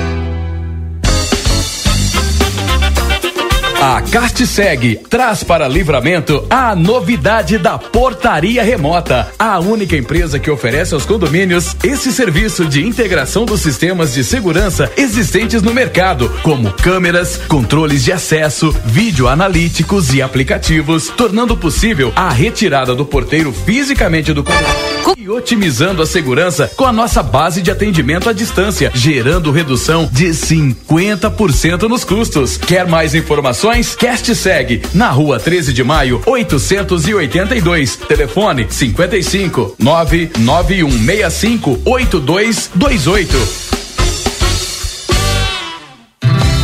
A Castseg traz para livramento a novidade da portaria remota, a única empresa que oferece aos condomínios esse serviço de integração dos sistemas de segurança existentes no mercado, como câmeras, controles de acesso, vídeo analíticos e aplicativos, tornando possível a retirada do porteiro fisicamente do condomínio e otimizando a segurança com a nossa base de atendimento à distância, gerando redução de 50% nos custos. Quer mais informações? Cast segue na rua 13 de maio, 882. Telefone 55 99165 8228.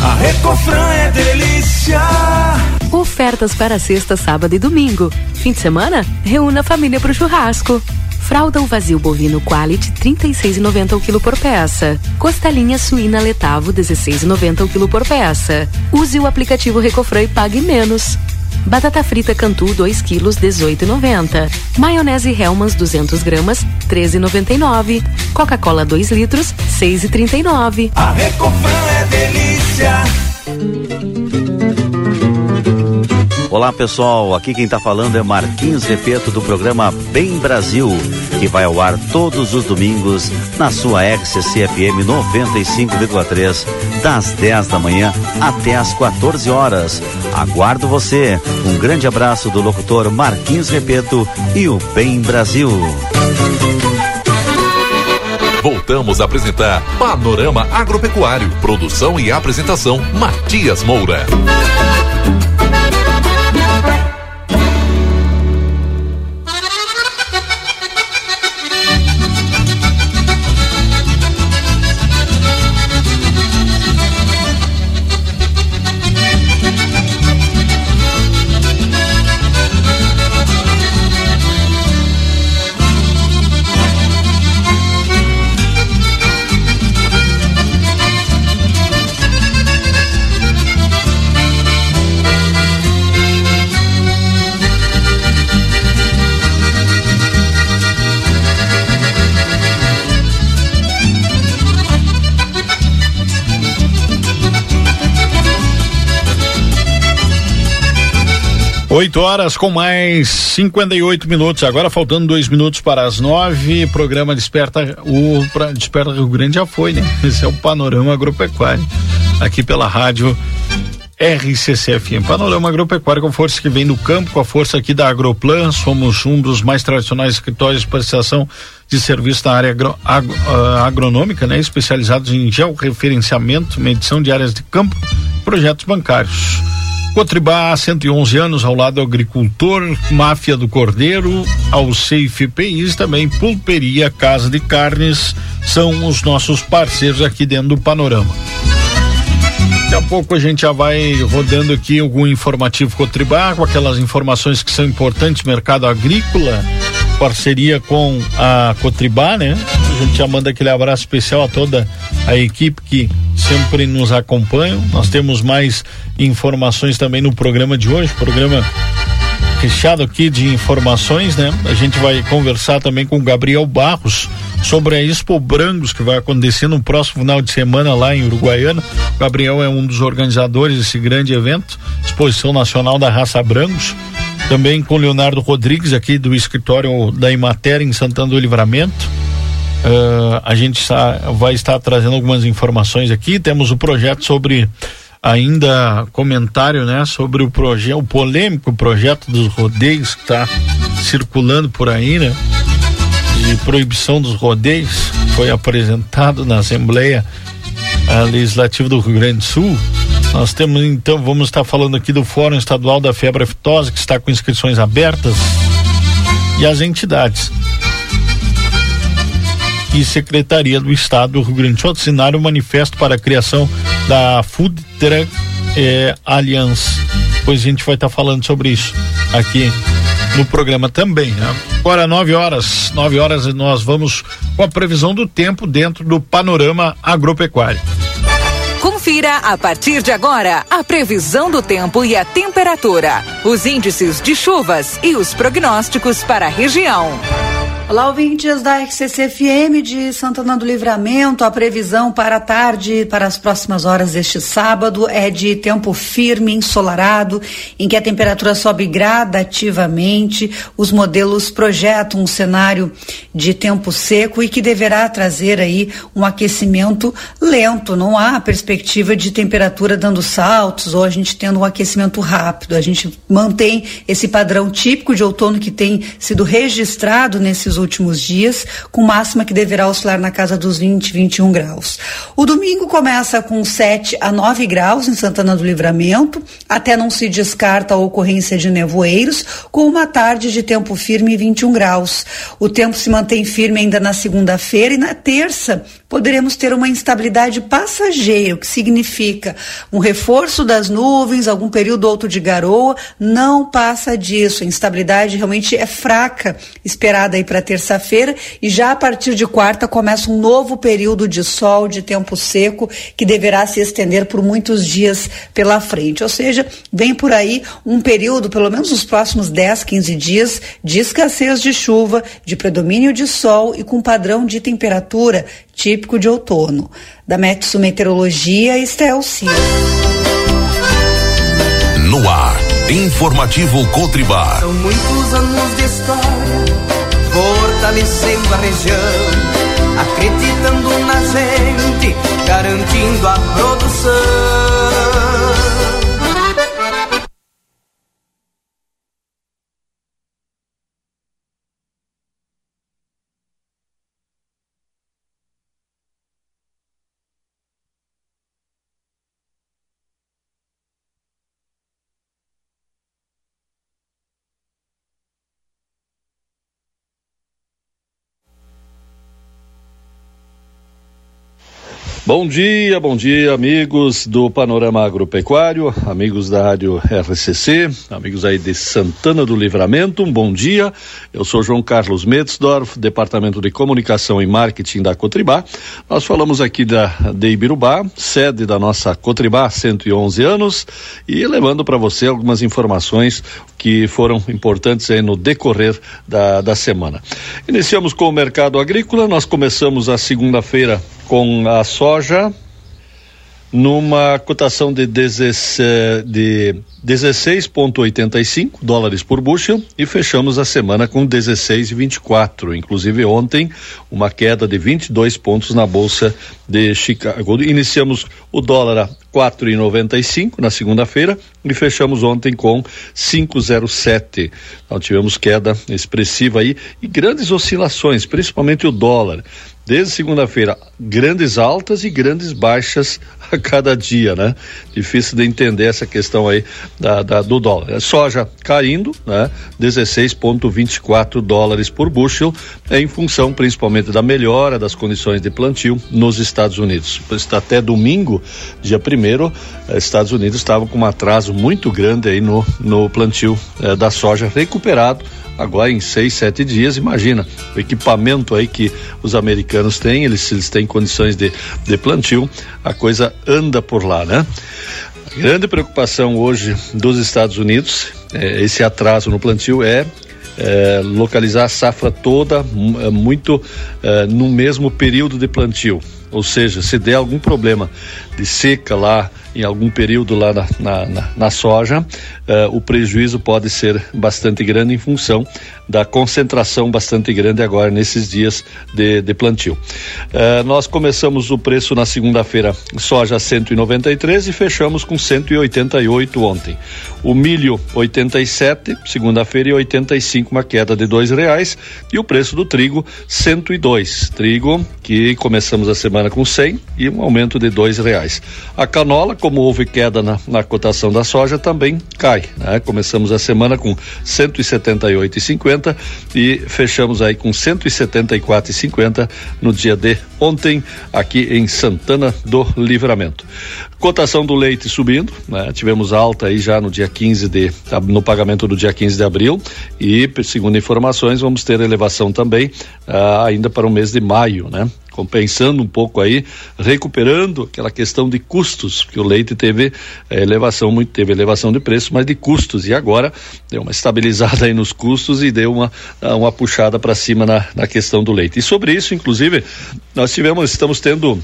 A Recofran é delícia. Ofertas para sexta, sábado e domingo. Fim de semana? Reúna a família para o churrasco. Fralda o vazio bovino Quality 36,90 o quilo por peça. Costelinha suína Letavo 16,90 o quilo por peça. Use o aplicativo Recofran e pague menos. Batata frita Cantu 2 quilos 18,90. Maionese Hellmann's 200 gramas 13,99. Coca-Cola 2 litros 6,39. A Recofran é delícia. Olá pessoal, aqui quem está falando é Marquinhos Repeto do programa Bem Brasil, que vai ao ar todos os domingos na sua RCC FM 95,3, das 10 da manhã até as 14 horas. Aguardo você. Um grande abraço do locutor Marquinhos Repeto e o Bem Brasil. Voltamos a apresentar Panorama Agropecuário. Produção e apresentação Matias Moura. 8 horas com mais 58 minutos. Agora faltando dois minutos para as nove. Programa Desperta. O pra, Desperta Rio Grande já foi, né? Esse é o panorama agropecuário. Aqui pela rádio RCCFM. Panorama Agropecuário com força que vem do campo, com a força aqui da Agroplan. Somos um dos mais tradicionais escritórios de prestação de serviço na área agro, uh, agronômica, né? Especializados em georreferenciamento, medição de áreas de campo, projetos bancários. Cotribá, 111 anos ao lado do agricultor, Máfia do Cordeiro, Safe PIs, também Pulperia Casa de Carnes, são os nossos parceiros aqui dentro do panorama. Daqui a pouco a gente já vai rodando aqui algum informativo Cotribá, com aquelas informações que são importantes, mercado agrícola, parceria com a Cotribá, né? A gente já manda aquele abraço especial a toda a equipe que sempre nos acompanha. Nós temos mais informações também no programa de hoje, programa recheado aqui de informações, né? A gente vai conversar também com o Gabriel Barros sobre a Expo Brangos que vai acontecer no próximo final de semana lá em Uruguaiana. Gabriel é um dos organizadores desse grande evento, Exposição Nacional da Raça Brangos. Também com Leonardo Rodrigues aqui do escritório da Imater em Santana do Livramento. Uh, a gente vai estar trazendo algumas informações aqui. Temos o projeto sobre ainda comentário, né, sobre o projeto, o polêmico projeto dos rodeios que está circulando por aí, né, de proibição dos rodeios, foi apresentado na Assembleia Legislativa do Rio Grande do Sul. Nós temos então, vamos estar falando aqui do Fórum Estadual da Febre Aftosa, que está com inscrições abertas, e as entidades e Secretaria do Estado do Rio Grande do Sul assinaram o manifesto para a criação da Food Truck eh, Alliance. Pois a gente vai estar falando sobre isso aqui no programa também. Né? Agora, 9 horas, 9 horas nós vamos com a previsão do tempo dentro do panorama agropecuário. Confira a partir de agora a previsão do tempo e a temperatura, os índices de chuvas e os prognósticos para a região. Olá, ouvintes da RCC-FM de Santana do Livramento. A previsão para a tarde, para as próximas horas deste sábado, é de tempo firme, ensolarado, em que a temperatura sobe gradativamente. Os modelos projetam um cenário de tempo seco e que deverá trazer aí um aquecimento lento. Não há perspectiva de temperatura dando saltos ou a gente tendo um aquecimento rápido. A gente mantém esse padrão típico de outono que tem sido registrado nesses últimos dias, com máxima que deverá oscilar na casa dos 20, 21 graus. O domingo começa com 7 a 9 graus em Santana do Livramento, até não se descarta a ocorrência de nevoeiros, com uma tarde de tempo firme e 21 graus. O tempo se mantém firme ainda na segunda-feira e na terça poderemos ter uma instabilidade passageira, o que significa um reforço das nuvens, algum período ou outro de garoa, não passa disso. A instabilidade realmente é fraca, esperada aí para terça-feira e já a partir de quarta começa um novo período de sol, de tempo seco, que deverá se estender por muitos dias pela frente. Ou seja, vem por aí um período, pelo menos nos próximos 10, 15 dias, de escassez de chuva, de predomínio de sol e com padrão de temperatura típico de outono. Da Metsu Meteorologia, Estel Ciro. No ar, informativo Cotribá. São muitos anos de história, fortalecendo a região, acreditando na gente, garantindo a produção. Bom dia, bom dia, amigos do Panorama Agropecuário, amigos da Rádio RCC, amigos aí de Santana do Livramento, um bom dia. Eu sou João Carlos Metzdorf, Departamento de Comunicação e Marketing da Cotribá. Nós falamos aqui da de Ibirubá, sede da nossa Cotribá, 111 anos, e levando para você algumas informações que foram importantes aí no decorrer da, da semana. Iniciamos com o mercado agrícola, nós começamos a segunda-feira com a soja numa cotação de 16,85 dólares por bushel e fechamos a semana com 16,24. Inclusive ontem, uma queda de 22 pontos na bolsa de Chicago. Iniciamos o dólar a 4,95 na segunda-feira e fechamos ontem com 5,07. Então tivemos queda expressiva aí e grandes oscilações, principalmente o dólar desde segunda-feira, grandes altas e grandes baixas a cada dia, né? Difícil de entender essa questão aí da, da do dólar. Soja caindo, né? 16,24 dólares por bushel, em função principalmente da melhora das condições de plantio nos Estados Unidos. Até domingo, dia primeiro, eh, Estados Unidos estavam com um atraso muito grande aí no, no plantio eh, da soja recuperado agora em seis, sete dias, imagina o equipamento aí que os americanos têm, eles, eles têm condições de, de plantio, a coisa anda por lá, né? A grande preocupação hoje dos Estados Unidos, é, esse atraso no plantio é é, localizar a safra toda é, muito é, no mesmo período de plantio. Ou seja, se der algum problema de seca lá em algum período lá na, na, na, na soja, uh, o prejuízo pode ser bastante grande em função da concentração bastante grande agora nesses dias de, de plantio. Uh, nós começamos o preço na segunda-feira, soja 193 e fechamos com 188 ontem. O milho 87, segunda-feira e 85, uma queda de dois reais e o preço do trigo 102. Trigo que começamos a semana com 100 e um aumento de dois reais. A canola como houve queda na, na cotação da soja, também cai. Né? Começamos a semana com 178,50 e fechamos aí com 174,50 no dia de ontem, aqui em Santana do Livramento. Cotação do leite subindo, né? Tivemos alta aí já no dia 15 de no pagamento do dia 15 de abril e segundo informações vamos ter elevação também uh, ainda para o mês de maio, né? Compensando um pouco aí, recuperando aquela questão de custos, que o leite teve eh, elevação, muito teve elevação de preço, mas de custos, e agora deu uma estabilizada aí nos custos e deu uma, uma puxada para cima na, na questão do leite. E sobre isso, inclusive, nós tivemos, estamos tendo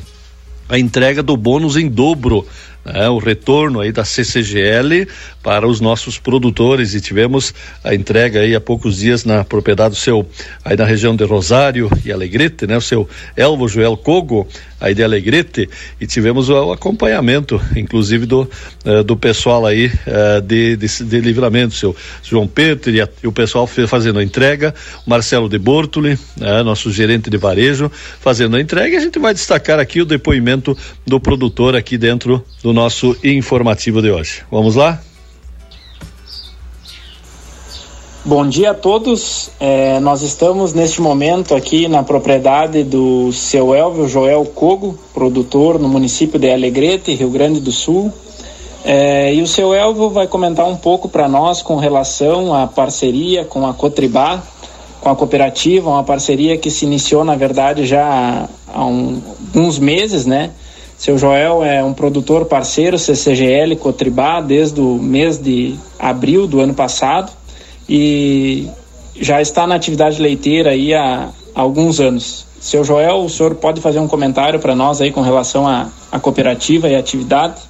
a entrega do bônus em dobro né, o retorno aí da CCGL para os nossos produtores. E tivemos a entrega aí há poucos dias na propriedade do seu aí na região de Rosário e Alegrete, né, o seu Elvo Joel Cogo aí de Alegrete e tivemos o, o acompanhamento, inclusive do uh, do pessoal aí uh, de, de, de livramento, seu João Pedro e, a, e o pessoal fazendo a entrega, Marcelo de Bortoli, uh, nosso gerente de varejo, fazendo a entrega. E a gente vai destacar aqui o depoimento do produtor aqui dentro do nosso informativo de hoje. Vamos lá? Bom dia a todos. É, nós estamos neste momento aqui na propriedade do seu Elvio Joel Cogo, produtor no município de Alegrete, Rio Grande do Sul. É, e o seu Elvio vai comentar um pouco para nós com relação à parceria com a Cotribá, com a cooperativa, uma parceria que se iniciou, na verdade, já há um, uns meses, né? Seu Joel é um produtor parceiro CCGL Cotribá desde o mês de abril do ano passado e já está na atividade leiteira aí há, alguns anos. Seu Joel, o senhor pode fazer um comentário para nós aí com relação à, à cooperativa e à atividade?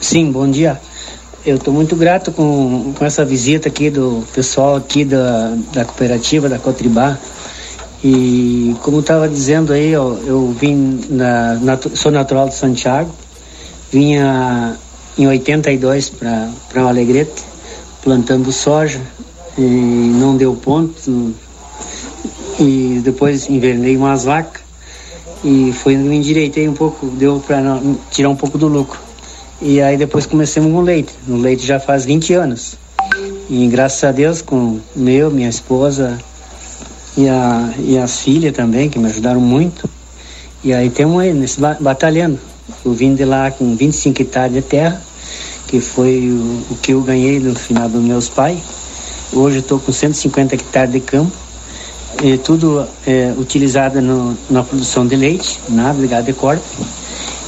Sim, bom dia. Eu estou muito grato com, com essa visita aqui do pessoal aqui da, da cooperativa da Cotribá. E como estava dizendo aí, eu, eu vim na, na, sou natural de Santiago, vinha em 82 para Alegrete plantando soja e não deu ponto. E depois invernei umas vacas e foi me endireitei um pouco, deu para tirar um pouco do lucro. E aí depois comecemos com leite. No leite já faz 20 anos. E graças a Deus, com meu, minha esposa e, a, e as filhas também, que me ajudaram muito. E aí temos aí nesse batalhando. Eu vim de lá com 25 hectares de terra que foi o, o que eu ganhei no final dos meus pais. Hoje estou com 150 hectares de campo, e tudo é, utilizado no, na produção de leite, nada ligado de corte.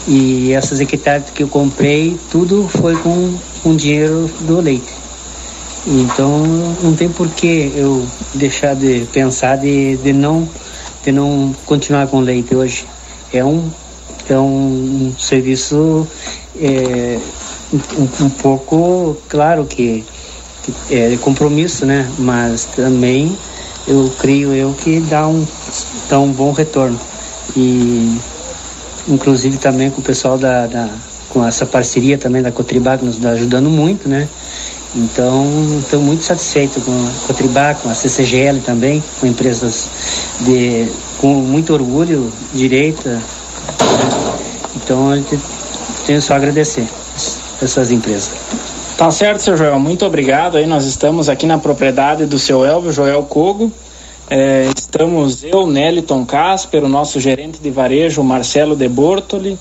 E essas hectares que eu comprei, tudo foi com, com dinheiro do leite. Então não tem por que eu deixar de pensar de, de, não, de não continuar com leite hoje. É um, é um serviço é, um, um, pouco, claro que, que é compromisso, né? Mas também eu creio eu que dá um, dá um bom retorno. E inclusive também com o pessoal da, da com essa parceria também da Cotribá que nos está ajudando muito, né? Então, estou muito satisfeito com a Cotribá, com a CCGL também, com empresas de, com muito orgulho, direita. Então, tenho só a agradecer essas empresas. Tá certo, seu Joel. Muito obrigado. Aí nós estamos aqui na propriedade do seu Elvio, Joel Cogo. É, estamos eu, Neliton Casper, o nosso gerente de varejo, Marcelo De Bortoli,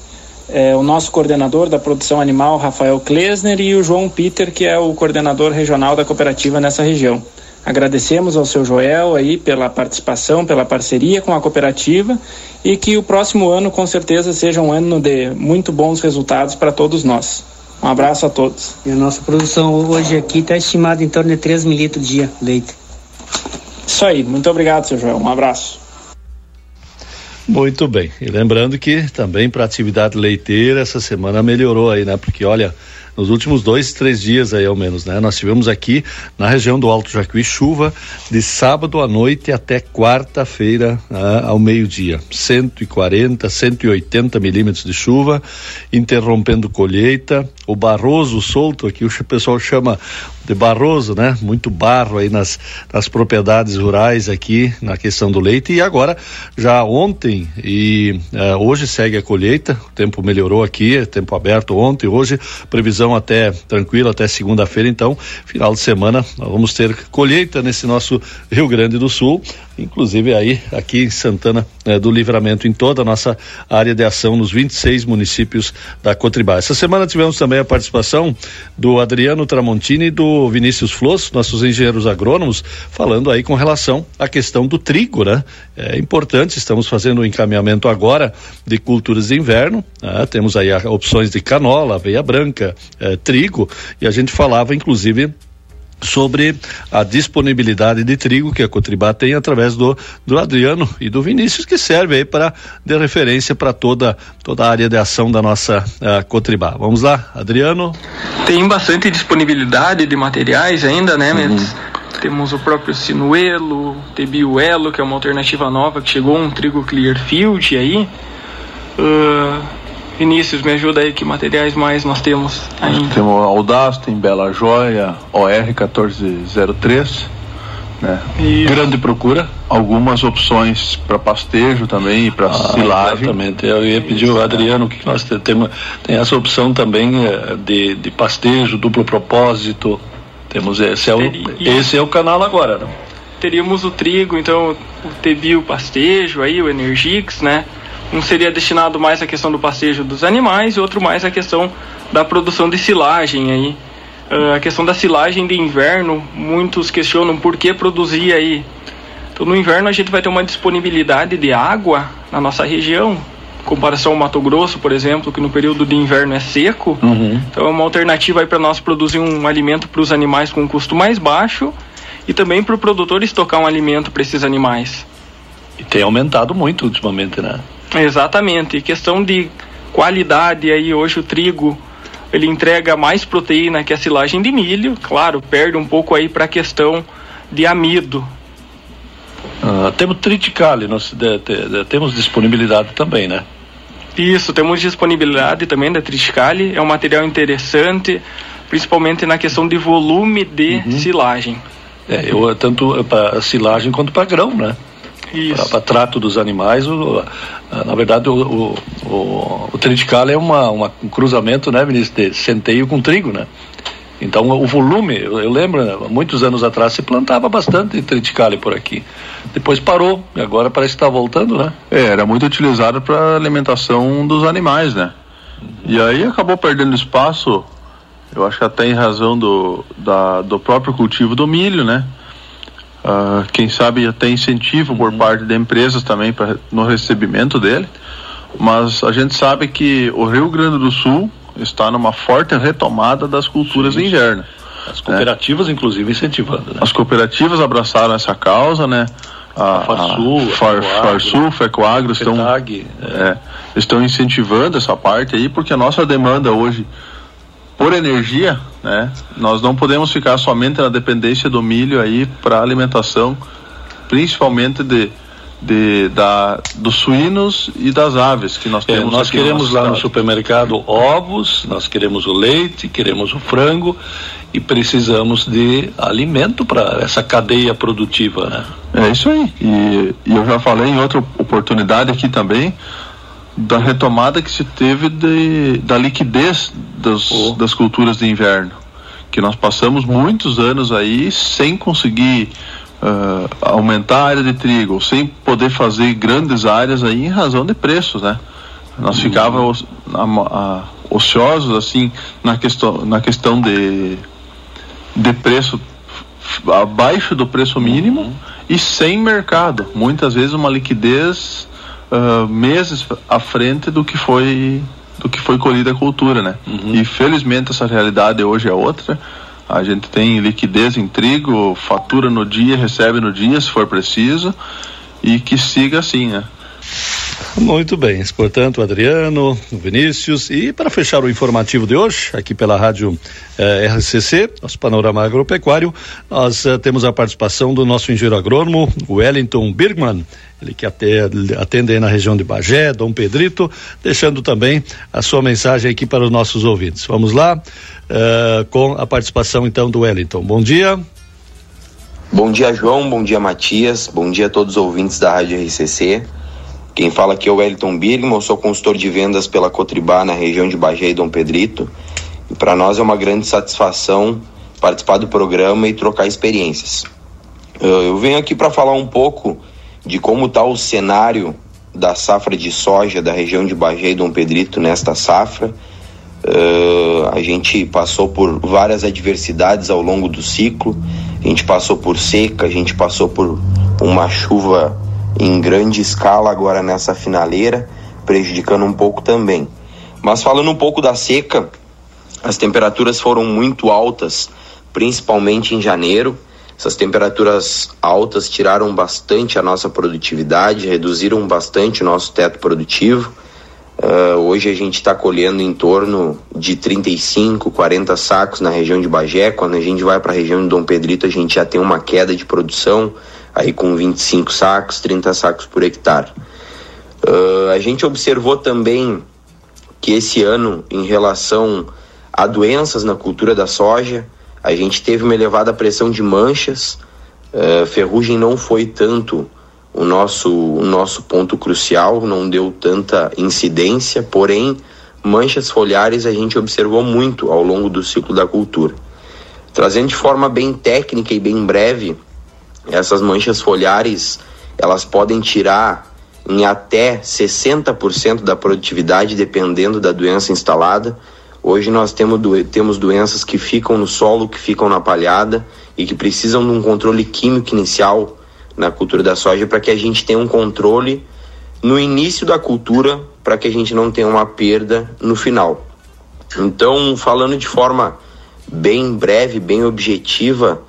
é, o nosso coordenador da produção animal, Rafael Klesner, e o João Peter, que é o coordenador regional da cooperativa nessa região. Agradecemos ao seu Joel aí pela participação, pela parceria com a cooperativa e que o próximo ano com certeza seja um ano de muito bons resultados para todos nós. Um abraço a todos. E a nossa produção hoje aqui está estimada em torno de 3 mil litros dia leite. Isso aí, muito obrigado, seu Joel. Um abraço. Muito bem. E lembrando que também para atividade leiteira essa semana melhorou aí, né? Porque olha, nos últimos dois, três dias aí ao menos, né? Nós tivemos aqui na região do Alto Jacuí chuva de sábado à noite até quarta-feira né, ao meio-dia. 140, 180 milímetros de chuva, interrompendo colheita. O barroso solto aqui, o pessoal chama de Barroso, né? Muito barro aí nas, nas propriedades rurais aqui na questão do leite. E agora já ontem e uh, hoje segue a colheita, o tempo melhorou aqui, é tempo aberto ontem, hoje previsão até tranquila até segunda-feira, então. Final de semana vamos ter colheita nesse nosso Rio Grande do Sul. Inclusive aí aqui em Santana né, do Livramento, em toda a nossa área de ação nos 26 municípios da Cotribá. Essa semana tivemos também a participação do Adriano Tramontini e do Vinícius Flos, nossos engenheiros agrônomos, falando aí com relação à questão do trigo, né? É importante, estamos fazendo o um encaminhamento agora de culturas de inverno, né? temos aí opções de canola, aveia branca, eh, trigo, e a gente falava inclusive sobre a disponibilidade de trigo que a Cotribá tem através do, do Adriano e do Vinícius, que serve aí para de referência para toda, toda a área de ação da nossa uh, Cotribá. Vamos lá, Adriano? Tem bastante disponibilidade de materiais ainda, né, uhum. Temos o próprio Sinuelo, Tebiuelo, que é uma alternativa nova que chegou, um trigo Clearfield aí. Uh, Vinícius, me ajuda aí, que materiais mais nós temos ainda? Temos Audaz, tem Bela Joia, OR 1403, né? Grande procura. Algumas opções para pastejo também e para ah, silagem. Exatamente. Eu ia pedir ao Adriano o que nós temos. Tem essa opção também eh, de, de pastejo, duplo propósito. Temos esse é o, esse é o canal agora, não? Teríamos o trigo, então o Tebio pastejo aí, o Energix, né? Um seria destinado mais à questão do passeio dos animais e outro mais à questão da produção de silagem aí. Uh, a questão da silagem de inverno, muitos questionam por que produzir aí. Então no inverno a gente vai ter uma disponibilidade de água na nossa região, em comparação ao Mato Grosso, por exemplo, que no período de inverno é seco. Uhum. Então é uma alternativa aí para nós produzir um alimento para os animais com um custo mais baixo e também para o produtor estocar um alimento para esses animais. E tem aumentado muito ultimamente, né? Exatamente. E questão de qualidade aí hoje o trigo ele entrega mais proteína que a silagem de milho, claro, perde um pouco aí para a questão de amido. Ah, temos triticale, nós de, de, de, temos disponibilidade também, né? Isso, temos disponibilidade também da triticale, é um material interessante, principalmente na questão de volume de uhum. silagem. É, eu tanto para silagem quanto para grão, né? Para trato dos animais. O, na verdade, o, o, o, triticale é uma, uma, um cruzamento, né, Vinícius, de centeio com trigo, né? Então, o volume, eu, eu lembro, né, muitos anos atrás se plantava bastante triticale por aqui. Depois parou, e agora parece que está voltando, né? É, era muito utilizado para alimentação dos animais, né? E aí acabou perdendo espaço, eu acho que até em razão do, da, do próprio cultivo do milho, né? Uh, quem sabe até incentivo por parte de empresas também pra, no recebimento dele. Mas a gente sabe que o Rio Grande do Sul está numa forte retomada das culturas Sim. de inverno. As cooperativas, né? inclusive, incentivando. Né? As cooperativas abraçaram essa causa, né? a, a Farsul, a Far, Farsul, Fecoagro estão, FETAG, é, estão incentivando essa parte aí, porque a nossa demanda hoje por energia, né, nós não podemos ficar somente na dependência do milho aí para alimentação, principalmente de, de da, dos suínos e das aves que nós É, temos. nós aqui na queremos lá no supermercado ovos, nós queremos o leite, queremos o frango e precisamos de alimento para essa cadeia produtiva, né? É isso aí. E, e eu já falei em outra oportunidade aqui também da retomada que se teve de, da liquidez das, das culturas de inverno. Que nós passamos muitos anos aí sem conseguir ah, aumentar a área de trigo, sem poder fazer grandes áreas aí em razão de preços, né? Nós ficávamos a- a- ociosos assim na questão, na questão de, de preço abaixo do preço mínimo e sem mercado. Muitas vezes uma liquidez ah, meses à frente do que foi do que foi colhida a cultura, né? E felizmente essa realidade hoje é outra. A gente tem liquidez em trigo, fatura no dia, recebe no dia, se for preciso, e que siga assim, né? Muito bem, portanto, Adriano, Vinícius, e para fechar o informativo de hoje, aqui pela rádio eh, RCC, nosso panorama agropecuário, nós eh, temos a participação do nosso engenheiro agrônomo, Wellington Birgman, ele que ate- atende aí na região de Bagé, Dom Pedrito, deixando também a sua mensagem aqui para os nossos ouvintes. Vamos lá, eh, com a participação então do Wellington. Bom dia. Bom dia, João. Bom dia, Matias. Bom dia a todos os ouvintes da Rádio RCC. Quem fala aqui é o Wellington Birgman, sou consultor de vendas pela Cotribá na região de Bagé e Dom Pedrito. E para nós é uma grande satisfação participar do programa e trocar experiências. Eu venho aqui para falar um pouco de como está o cenário da safra de soja da região de Bagé e Dom Pedrito nesta safra. Uh, a gente passou por várias adversidades ao longo do ciclo. A gente passou por seca, a gente passou por uma chuva em grande escala agora nessa finaleira, prejudicando um pouco também. Mas falando um pouco da seca, as temperaturas foram muito altas, principalmente em janeiro. Essas temperaturas altas tiraram bastante a nossa produtividade, reduziram bastante o nosso teto produtivo. Uh, hoje a gente está colhendo em torno de 35, 40 sacos na região de Bagé. Quando a gente vai para a região de Dom Pedrito, a gente já tem uma queda de produção, aí com 25 sacos, 30 sacos por hectare. Uh, a gente observou também que esse ano, em relação a doenças na cultura da soja, a gente teve uma elevada pressão de manchas. Uh, ferrugem não foi tanto o nosso, o nosso ponto crucial, não deu tanta incidência, porém, manchas foliares a gente observou muito ao longo do ciclo da cultura. Trazendo de forma bem técnica e bem breve, essas manchas foliares elas podem tirar em até 60% da produtividade, dependendo da doença instalada. Hoje nós temos, do, temos doenças que ficam no solo, que ficam na palhada e que precisam de um controle químico inicial na cultura da soja para que a gente tenha um controle no início da cultura, para que a gente não tenha uma perda no final. Então, falando de forma bem breve, bem objetiva,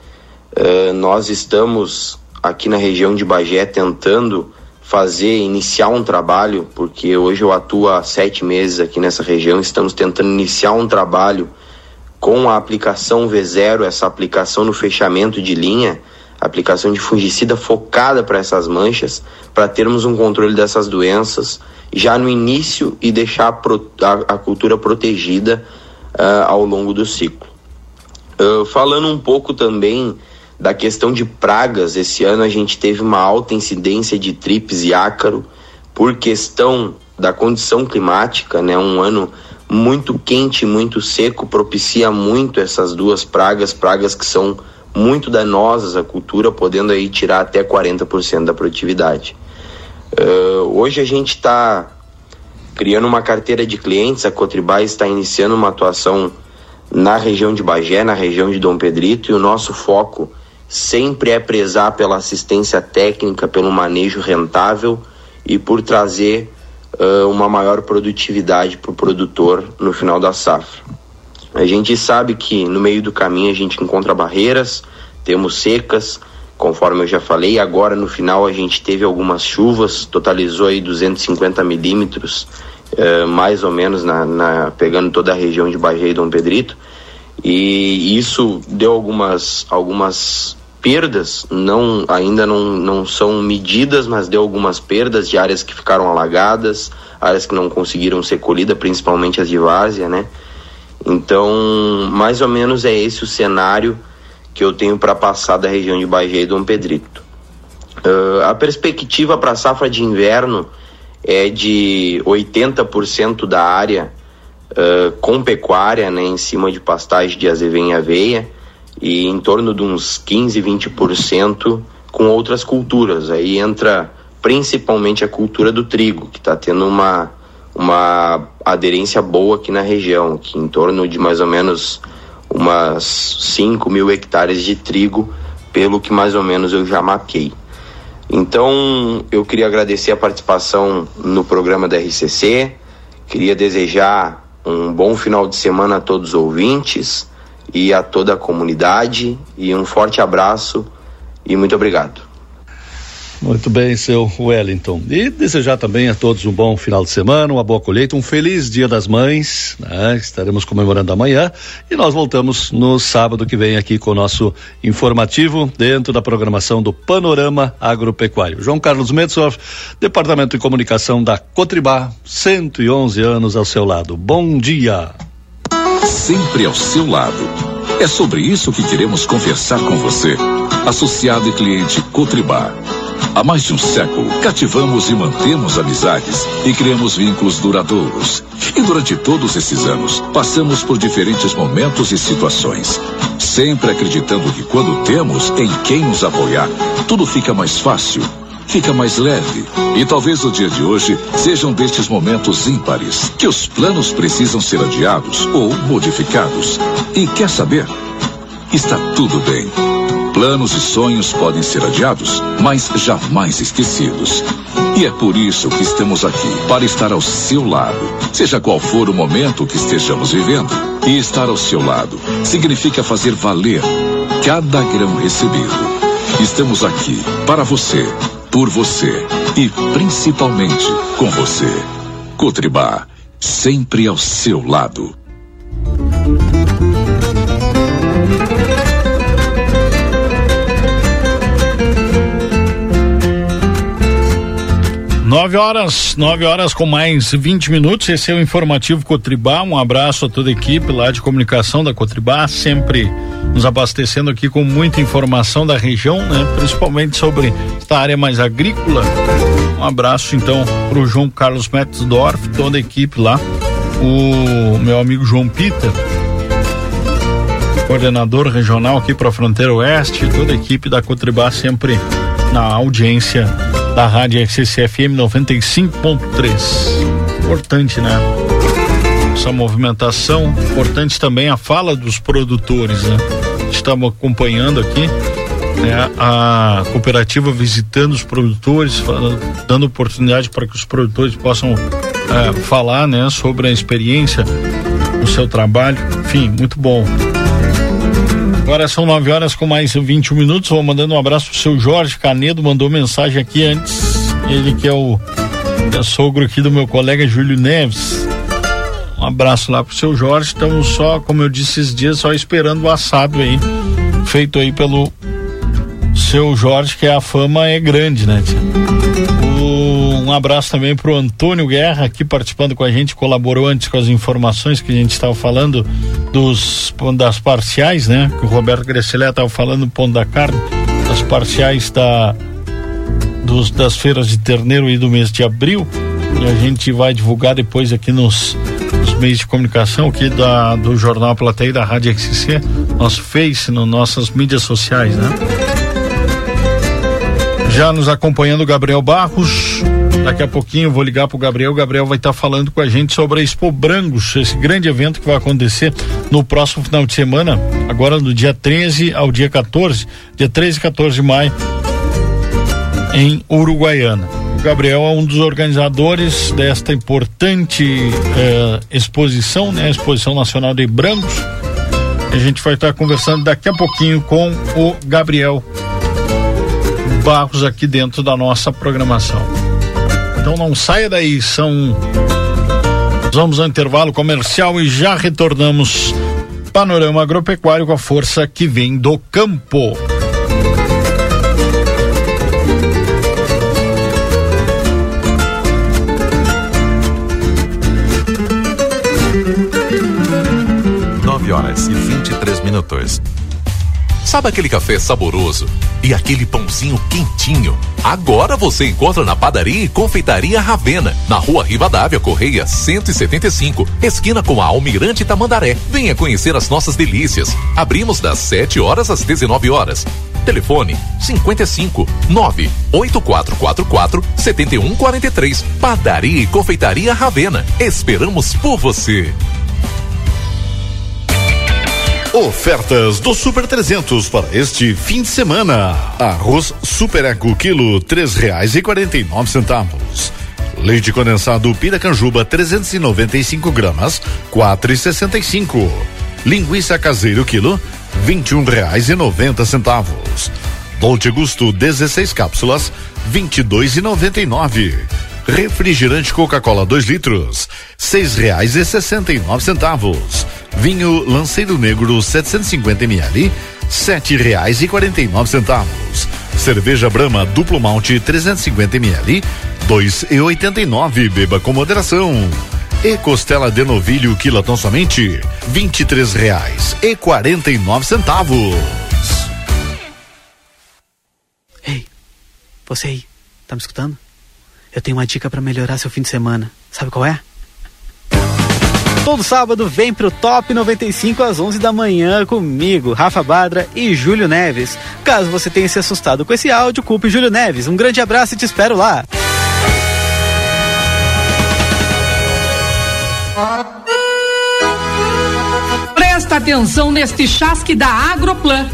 uh, nós estamos aqui na região de Bagé tentando fazer, iniciar um trabalho, porque hoje eu atuo há sete meses aqui nessa região, estamos tentando iniciar um trabalho com a aplicação V0, essa aplicação no fechamento de linha, aplicação de fungicida focada para essas manchas, para termos um controle dessas doenças já no início e deixar a, a, a cultura protegida uh, ao longo do ciclo. Uh, falando um pouco também da questão de pragas, esse ano a gente teve uma alta incidência de trips e ácaro por questão da condição climática, né? Um ano muito quente, muito seco, propicia muito essas duas pragas, pragas que são muito danosas à cultura, podendo aí tirar até 40% da produtividade. Uh, hoje a gente está criando uma carteira de clientes, a Cotribá está iniciando uma atuação na região de Bagé, na região de Dom Pedrito, e o nosso foco sempre é prezar pela assistência técnica, pelo manejo rentável e por trazer uh, uma maior produtividade para o produtor no final da safra. A gente sabe que no meio do caminho a gente encontra barreiras, temos secas, conforme eu já falei. Agora no final a gente teve algumas chuvas, totalizou aí 250 milímetros, mais ou menos, na, na, pegando toda a região de Bagé e Dom Pedrito. E isso deu algumas, algumas perdas, não, ainda não, não são medidas, mas deu algumas perdas de áreas que ficaram alagadas, áreas que não conseguiram ser colhidas, principalmente as de várzea, né? Então, mais ou menos é esse o cenário que eu tenho para passar da região de Bagé e Dom Pedrito. Uh, a perspectiva para a safra de inverno é de 80% da área uh, com pecuária, né, em cima de pastagem de azevém e aveia, e em torno de uns 15, 20% com outras culturas. Aí entra principalmente a cultura do trigo, que está tendo uma, uma aderência boa aqui na região, que em torno de mais ou menos umas 5 mil hectares de trigo, pelo que mais ou menos eu já maquei. Então, eu queria agradecer a participação no programa da RCC, queria desejar um bom final de semana a todos os ouvintes e a toda a comunidade e um forte abraço e muito obrigado. Muito bem, seu Wellington. E desejar também a todos um bom final de semana, uma boa colheita, um feliz Dia das Mães. Né? Estaremos comemorando amanhã e nós voltamos no sábado que vem aqui com o nosso informativo dentro da programação do Panorama Agropecuário. João Carlos Metzorf, Departamento de Comunicação da Cotribá, 111 anos ao seu lado. Bom dia. Sempre ao seu lado. É sobre isso que queremos conversar com você, associado e cliente Cotribá. Há mais de um século, cativamos e mantemos amizades e criamos vínculos duradouros. E durante todos esses anos, passamos por diferentes momentos e situações. Sempre acreditando que quando temos em quem nos apoiar, tudo fica mais fácil, fica mais leve. E talvez o dia de hoje seja um destes momentos ímpares, que os planos precisam ser adiados ou modificados. E quer saber? Está tudo bem. Planos e sonhos podem ser adiados, mas jamais esquecidos. E é por isso que estamos aqui, para estar ao seu lado, seja qual for o momento que estejamos vivendo. E estar ao seu lado significa fazer valer cada grão recebido. Estamos aqui para você, por você e principalmente com você. Cotribá, sempre ao seu lado. Nove horas, nove horas com mais 20 minutos. Esse é o informativo Cotribá. Um abraço a toda a equipe lá de comunicação da Cotribá, sempre nos abastecendo aqui com muita informação da região, né? Principalmente sobre esta área mais agrícola. Um abraço então para o João Carlos Metzdorf, toda a equipe lá, o meu amigo João Peter, coordenador regional aqui para a fronteira oeste, toda a equipe da Cotribá sempre na audiência da Rádio RCCFM 95.3. Importante, né? Essa movimentação, importante também a fala dos produtores, né? Estamos acompanhando aqui né, a cooperativa visitando os produtores, dando oportunidade para que os produtores possam é, falar, né, sobre a experiência do seu trabalho. Enfim, muito bom. Agora são 9 horas com mais 21 minutos. Vou mandando um abraço pro seu Jorge Canedo, mandou mensagem aqui antes. Ele que é o é sogro aqui do meu colega Júlio Neves. Um abraço lá pro seu Jorge. Estamos só, como eu disse esses dias, só esperando o assado aí. Feito aí pelo seu Jorge, que a fama é grande, né? Tia? Um abraço também pro Antônio Guerra, aqui participando com a gente, colaborou antes com as informações que a gente estava falando dos das parciais, né? Que o Roberto Gresselé estava falando do ponto da carne, das parciais da dos, das feiras de terneiro e do mês de abril. E a gente vai divulgar depois aqui nos meios de comunicação aqui da, do Jornal Plateia da Rádio XC, nosso Face, nas nossas mídias sociais, né? Já nos acompanhando Gabriel Barros. Daqui a pouquinho eu vou ligar pro Gabriel. O Gabriel vai estar tá falando com a gente sobre a Expo Brangos, esse grande evento que vai acontecer no próximo final de semana, agora no dia 13 ao dia 14, dia 13 e 14 de maio, em Uruguaiana. O Gabriel é um dos organizadores desta importante eh, exposição, né? Exposição Nacional de Brancos. A gente vai estar conversando daqui a pouquinho com o Gabriel Barros aqui dentro da nossa programação. Então não saia daí, são. Vamos ao intervalo comercial e já retornamos. Panorama Agropecuário com a força que vem do campo. Minutos. Sabe aquele café saboroso e aquele pãozinho quentinho? Agora você encontra na padaria e confeitaria Ravena, na rua Rivadavia Correia 175, esquina com a Almirante Tamandaré. Venha conhecer as nossas delícias. Abrimos das 7 horas às 19 horas. Telefone 55 98444 7143. Padaria e confeitaria Ravena. Esperamos por você. Ofertas do Super 300 para este fim de semana. Arroz Super Eco quilo três reais e quarenta e nove centavos. Leite condensado Piracanjuba 395 gramas quatro e sessenta e cinco. Linguiça caseiro quilo vinte e um reais e noventa centavos. Dolce Gusto 16 cápsulas vinte e dois e noventa e nove. Refrigerante Coca-Cola 2 litros, seis reais e sessenta e nove centavos. Vinho Lanceiro Negro 750 ml, sete reais e quarenta e nove centavos. Cerveja Brahma Duplo Malte 350 ml, dois e oitenta e nove. Beba com moderação. E costela de novilho quilatão somente vinte e três reais e quarenta e nove centavos. Ei, você aí, tá me escutando? Eu tenho uma dica para melhorar seu fim de semana. Sabe qual é? Todo sábado vem pro Top 95 às 11 da manhã comigo, Rafa Badra e Júlio Neves. Caso você tenha se assustado com esse áudio, culpe Júlio Neves. Um grande abraço e te espero lá. Presta atenção neste chasque da Agroplan.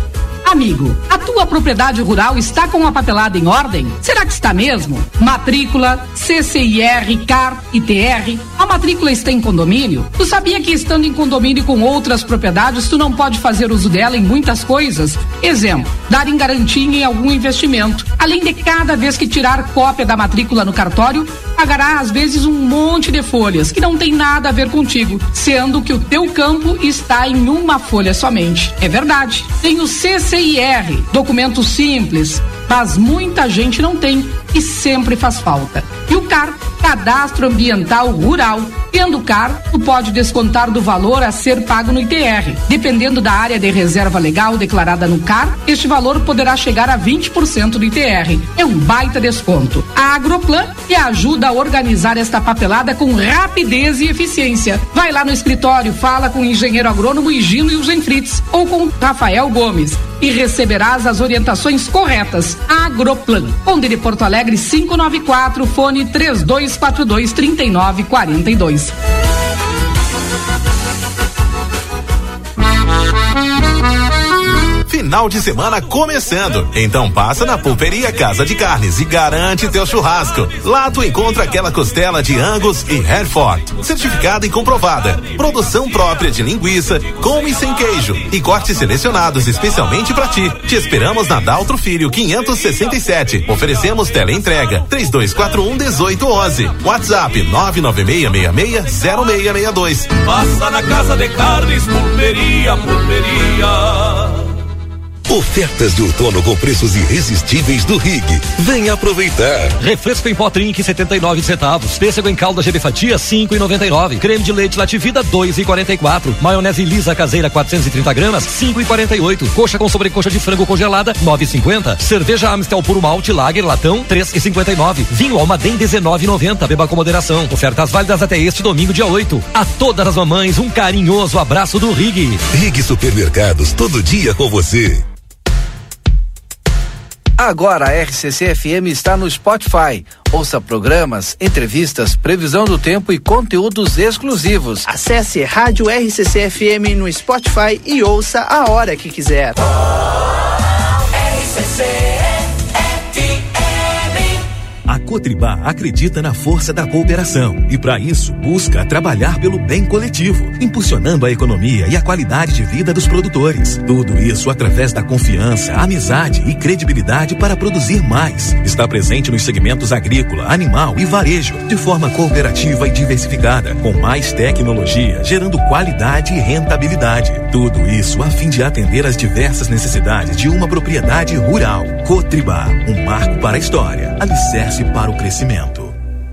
Amigo, a tua propriedade rural está com a papelada em ordem? Será que está mesmo? Matrícula, CCIR, CAR, ITR. A matrícula está em condomínio? Tu sabia que estando em condomínio com outras propriedades, tu não pode fazer uso dela em muitas coisas? Exemplo, dar em garantia em algum investimento. Além de cada vez que tirar cópia da matrícula no cartório, pagará às vezes um monte de folhas que não tem nada a ver contigo, sendo que o teu campo está em uma folha somente. É verdade. Tem o CCIR, documento simples, mas muita gente não tem e sempre faz falta. E o CAR, Cadastro Ambiental Rural. Tendo CAR, tu pode descontar do valor a ser pago no ITR. Dependendo da área de reserva legal declarada no CAR, este valor poderá chegar a 20% do ITR. É um baita desconto. A Agroplan te ajuda a organizar esta papelada com rapidez e eficiência. Vai lá no escritório, fala com o engenheiro agrônomo Higino e o ou com Rafael Gomes e receberás as orientações corretas. Agroplan, Conde de Porto Alegre 594, fone 3242 3942. Final de semana começando. Então passa na Pulperia Casa de Carnes e garante teu churrasco. Lá tu encontra aquela costela de Angus e Hereford, certificada e comprovada. Produção própria de linguiça, com e sem queijo e cortes selecionados especialmente para ti. Te esperamos na Daltro Filho 567. Oferecemos teleentrega 3241 1811. WhatsApp 996660662. Passa na Casa de Carnes, Pulperia, Pulperia. Ofertas de outono com preços irresistíveis do Rig. Venha aproveitar. Refresco em pó Trink 79 centavos. Pêssego em calda GB fatia 5,99. Creme de leite Lativida 2,44. Maionese lisa caseira 430 gramas 5,48. Coxa com sobrecoxa de frango congelada 9,50. Cerveja Amstel puro malte Lager latão 3,59. Vinho Almaden 19,90. Beba com moderação. Ofertas válidas até este domingo dia 8. A todas as mamães um carinhoso abraço do Rig. Rig Supermercados todo dia com você. Agora a RCC FM está no Spotify. Ouça programas, entrevistas, previsão do tempo e conteúdos exclusivos. Acesse Rádio RCC FM no Spotify e ouça a hora que quiser. A Cotribá acredita na força da cooperação e, para isso, busca trabalhar pelo bem coletivo, impulsionando a economia e a qualidade de vida dos produtores. Tudo isso através da confiança, amizade e credibilidade para produzir mais. Está presente nos segmentos agrícola, animal e varejo, de forma cooperativa e diversificada, com mais tecnologia, gerando qualidade e rentabilidade. Tudo isso a fim de atender às diversas necessidades de uma propriedade rural. Cotribá, um marco para a história, alicerce para o crescimento.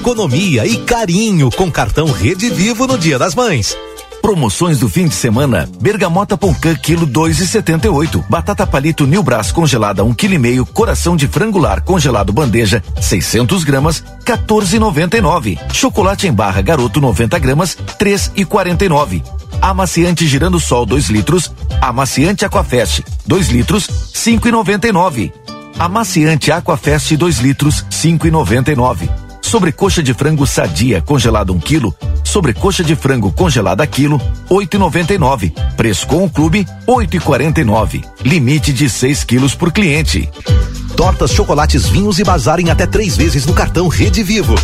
Economia e carinho com cartão Rede Vivo no Dia das Mães. Promoções do fim de semana: Bergamota Poncã quilo dois e setenta e oito, batata palito New Brás congelada um quilo e meio, coração de frangular congelado bandeja 600 gramas 14,99. Chocolate em barra garoto 90 gramas 3,49. Amaciante girando sol 2 litros, amaciante Aquafest 2 litros 5,99. Amaciante Aquafest 2 litros 5,99. Sobrecoxa de frango sadia congelado 1 um quilo. Sobrecoxa de frango congelada quilo 8,99. Preço com o clube 8,49. Limite de 6 quilos por cliente. Tortas, chocolates, vinhos e bazar em até três vezes no cartão Rede Vivo.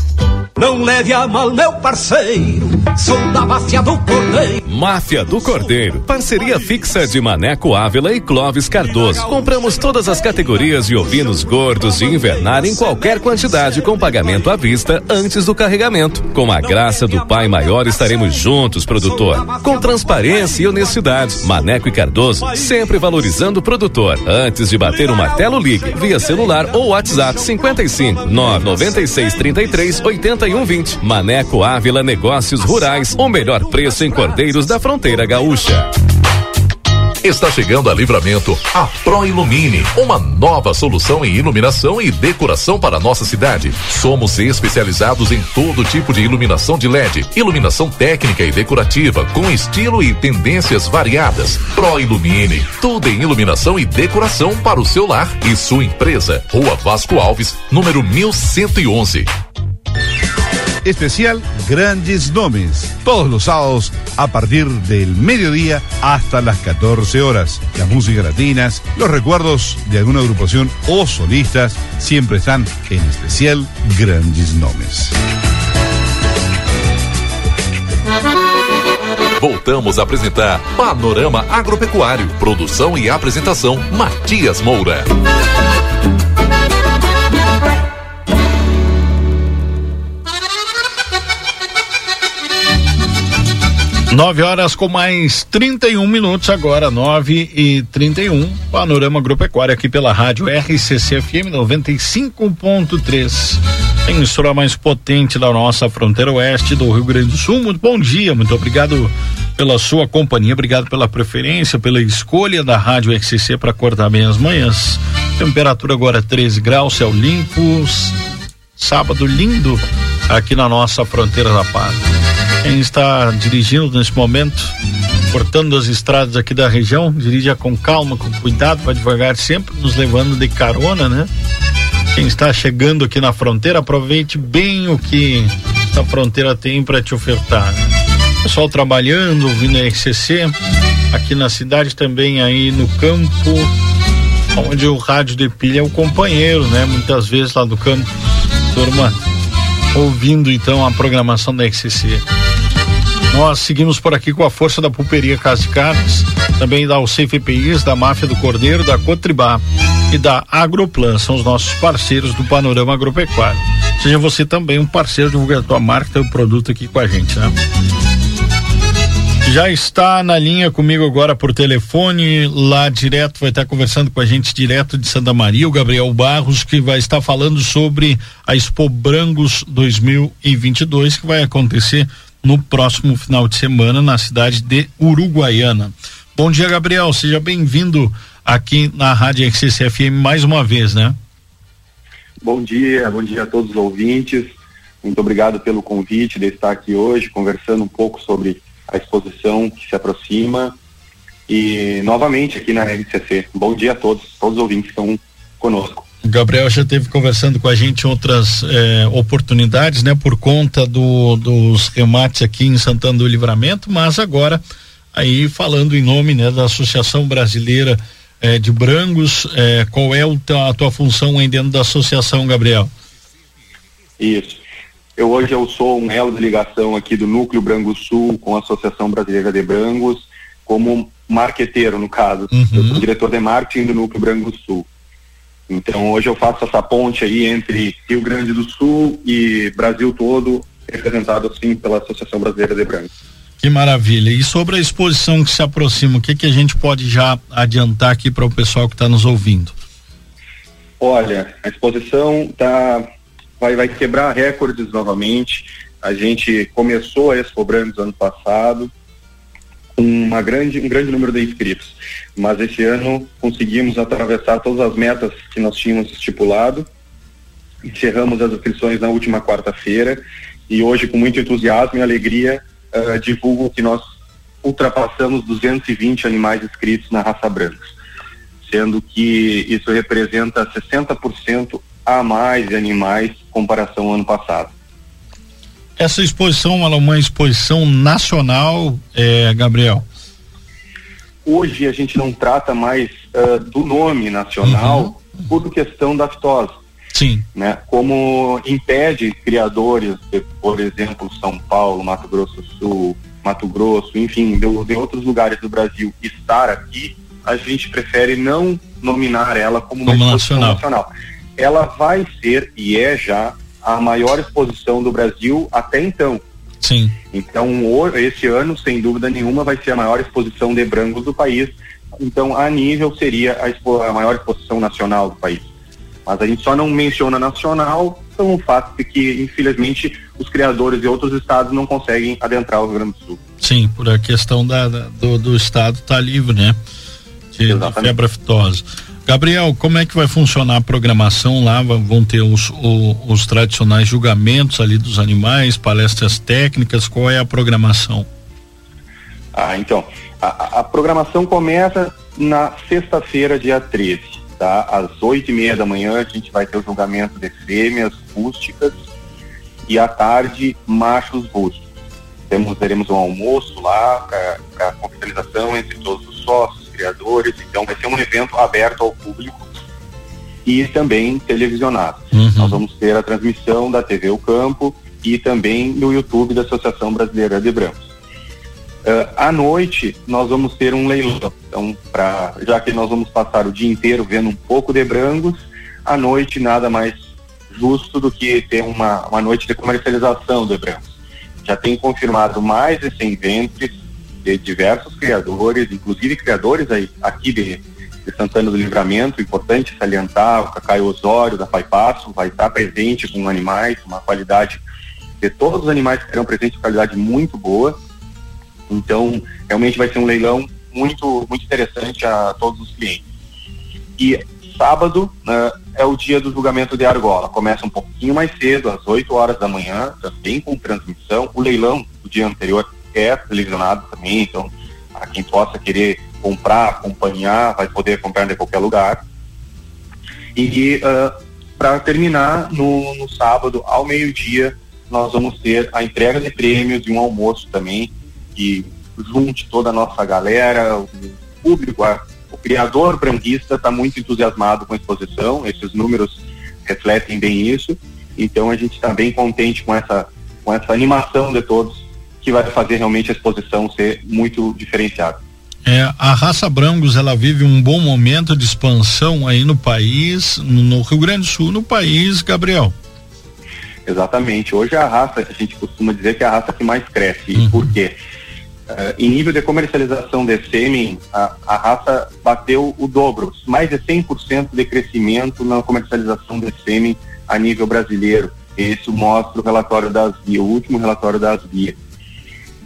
Não leve a mal, meu parceiro. Sou da máfia do Cordeiro. Máfia do Cordeiro. Parceria fixa de Maneco Ávila e Clóvis Cardoso. Compramos todas as categorias de ovinos gordos de invernar em qualquer quantidade com pagamento à vista antes do carregamento. Com a graça do Pai Maior estaremos juntos, produtor. Com transparência e honestidade. Maneco e Cardoso sempre valorizando o produtor. Antes de bater o martelo, ligue via celular ou WhatsApp 55 996 33 81 20. Maneco Ávila Negócios Rurais, o melhor preço em Cordeiros da Fronteira Gaúcha. Está chegando a Livramento a Pro Ilumine, uma nova solução em iluminação e decoração para nossa cidade. Somos especializados em todo tipo de iluminação de LED, iluminação técnica e decorativa com estilo e tendências variadas. Pro Ilumine, tudo em iluminação e decoração para o seu lar e sua empresa. Rua Vasco Alves, número 1111. Especial Grandes Nomes, todos los sábados a partir del mediodía hasta las 14 horas. Las músicas latinas, los recuerdos de alguna agrupación o solistas siempre están en especial Grandes Nomes. Voltamos a apresentar Panorama Agropecuário. Produção e apresentação: Matias Moura. Nove horas com mais 31 minutos agora, nove e 31 Panorama Agropecuário aqui pela rádio RCC FM 95.3. A emissora mais potente da nossa fronteira oeste do Rio Grande do Sul. Muito bom dia, muito obrigado pela sua companhia, obrigado pela preferência, pela escolha da rádio RCC para acordar bem as manhãs. Temperatura agora 13 graus, céu limpo, sábado lindo aqui na nossa fronteira da paz. Quem está dirigindo nesse momento, cortando as estradas aqui da região, dirija com calma, com cuidado, vai devagar sempre, nos levando de carona, né? Quem está chegando aqui na fronteira, aproveite bem o que essa fronteira tem para te ofertar. Né? Pessoal trabalhando, ouvindo a RCC, aqui na cidade também aí no campo, onde o rádio de pilha é o companheiro, né? Muitas vezes lá do campo, turma ouvindo então a programação da RCC. Nós seguimos por aqui com a força da Pulperia Casa de Carnes, também da Alceif EPIs, da Máfia do Cordeiro, da Cotribá e da Agroplan, são os nossos parceiros do Panorama Agropecuário. Seja você também um parceiro, divulga a tua marca, teu produto aqui com a gente, né? Já está na linha comigo agora por telefone, lá direto, vai estar conversando com a gente direto de Santa Maria, o Gabriel Barros, que vai estar falando sobre a Expo Brangos 2022, que vai acontecer no próximo final de semana na cidade de Uruguaiana. Bom dia, Gabriel, seja bem-vindo aqui na Rádio XCFM mais uma vez, né? Bom dia, bom dia a todos os ouvintes. Muito obrigado pelo convite de estar aqui hoje conversando um pouco sobre a exposição que se aproxima e novamente aqui na RCC. Bom dia a todos, todos os ouvintes que estão conosco. Gabriel já teve conversando com a gente em outras eh, oportunidades, né, por conta do, dos remates aqui em Santana do Livramento, mas agora aí falando em nome né, da Associação Brasileira eh, de Brangos, eh, qual é a tua função aí dentro da associação, Gabriel? Isso. Eu hoje eu sou um elo de ligação aqui do Núcleo Brango Sul com a Associação Brasileira de Brangos, como marqueteiro no caso. Uhum. Eu sou diretor de marketing do Núcleo Brango Sul. Então hoje eu faço essa ponte aí entre Rio Grande do Sul e Brasil todo, representado assim pela Associação Brasileira de Brancos. Que maravilha. E sobre a exposição que se aproxima, o que que a gente pode já adiantar aqui para o pessoal que está nos ouvindo? Olha, a exposição tá vai vai quebrar recordes novamente. A gente começou a Expo Brancos ano passado uma grande um grande número de inscritos, mas esse ano conseguimos atravessar todas as metas que nós tínhamos estipulado. Encerramos as inscrições na última quarta-feira e hoje com muito entusiasmo e alegria uh, divulgo que nós ultrapassamos 220 animais inscritos na raça branca, sendo que isso representa 60% a mais de animais em comparação ao ano passado. Essa exposição é uma exposição nacional, eh, Gabriel? Hoje a gente não trata mais uh, do nome nacional uhum. por questão da fitose. Sim. Né? Como impede criadores de, por exemplo, São Paulo, Mato Grosso do Sul, Mato Grosso, enfim, de, de outros lugares do Brasil estar aqui, a gente prefere não nominar ela como uma Como exposição nacional. nacional. Ela vai ser e é já a maior exposição do Brasil até então. Sim. Então, esse ano, sem dúvida nenhuma, vai ser a maior exposição de brancos do país. Então, a nível seria a, expo- a maior exposição nacional do país. Mas a gente só não menciona nacional pelo fato de que, infelizmente, os criadores de outros estados não conseguem adentrar o Rio Grande do Sul. Sim, por a questão da, da- do, do estado tá livre, né? De, de febre aftosa. Gabriel, como é que vai funcionar a programação lá? Vão ter os, os tradicionais julgamentos ali dos animais, palestras técnicas, qual é a programação? Ah, então, a- a, programação começa na sexta-feira, dia 13, tá? Às oito e meia da manhã a gente vai ter o julgamento de fêmeas rústicas e à tarde machos rústicos. Temos, teremos um almoço lá para a confraternização entre todos os sócios, criadores, então vai ser um evento aberto ao público e também televisionado. Nós vamos ter a transmissão da TV O Campo e também no YouTube da Associação Brasileira de Brancos. Uh, à noite nós vamos ter um leilão. Então, pra, já que nós vamos passar o dia inteiro vendo um pouco de brangos, à noite nada mais justo do que ter uma, uma noite de comercialização de brangos. Já tem confirmado mais de 100 ventres de diversos criadores, inclusive criadores aí, aqui de, de Santana do Livramento, importante salientar, o Cacaio Osório da Pai Passo vai estar presente com animais, uma qualidade de todos os animais que serão presentes, qualidade muito boa. Então, realmente vai ser um leilão muito, muito interessante a todos os clientes. E sábado né, é o dia do julgamento de argola. Começa um pouquinho mais cedo, às 8 horas da manhã, também com transmissão. O leilão do dia anterior é televisionado também, então a quem possa querer comprar, acompanhar, vai poder comprar de qualquer lugar. E para terminar, no, no sábado, ao meio-dia, nós vamos ter a entrega de prêmios e um almoço também, que junte toda a nossa galera, o público, a- o criador branquista está muito entusiasmado com a exposição, esses números refletem bem isso, então a gente está bem contente com essa, com essa animação de todos, que vai fazer realmente a exposição ser muito diferenciada. É, a raça Brangos ela vive um bom momento de expansão aí no país, no, Rio Grande do Sul, no país, Gabriel. Exatamente. Hoje é a raça, a gente costuma dizer que é a raça que mais cresce. E por quê? Eh, em nível de comercialização de sêmen, a, a raça bateu o dobro, mais de 100% de crescimento na comercialização de sêmen a nível brasileiro. Isso mostra o relatório da ASBIA, o último relatório da ASBIA.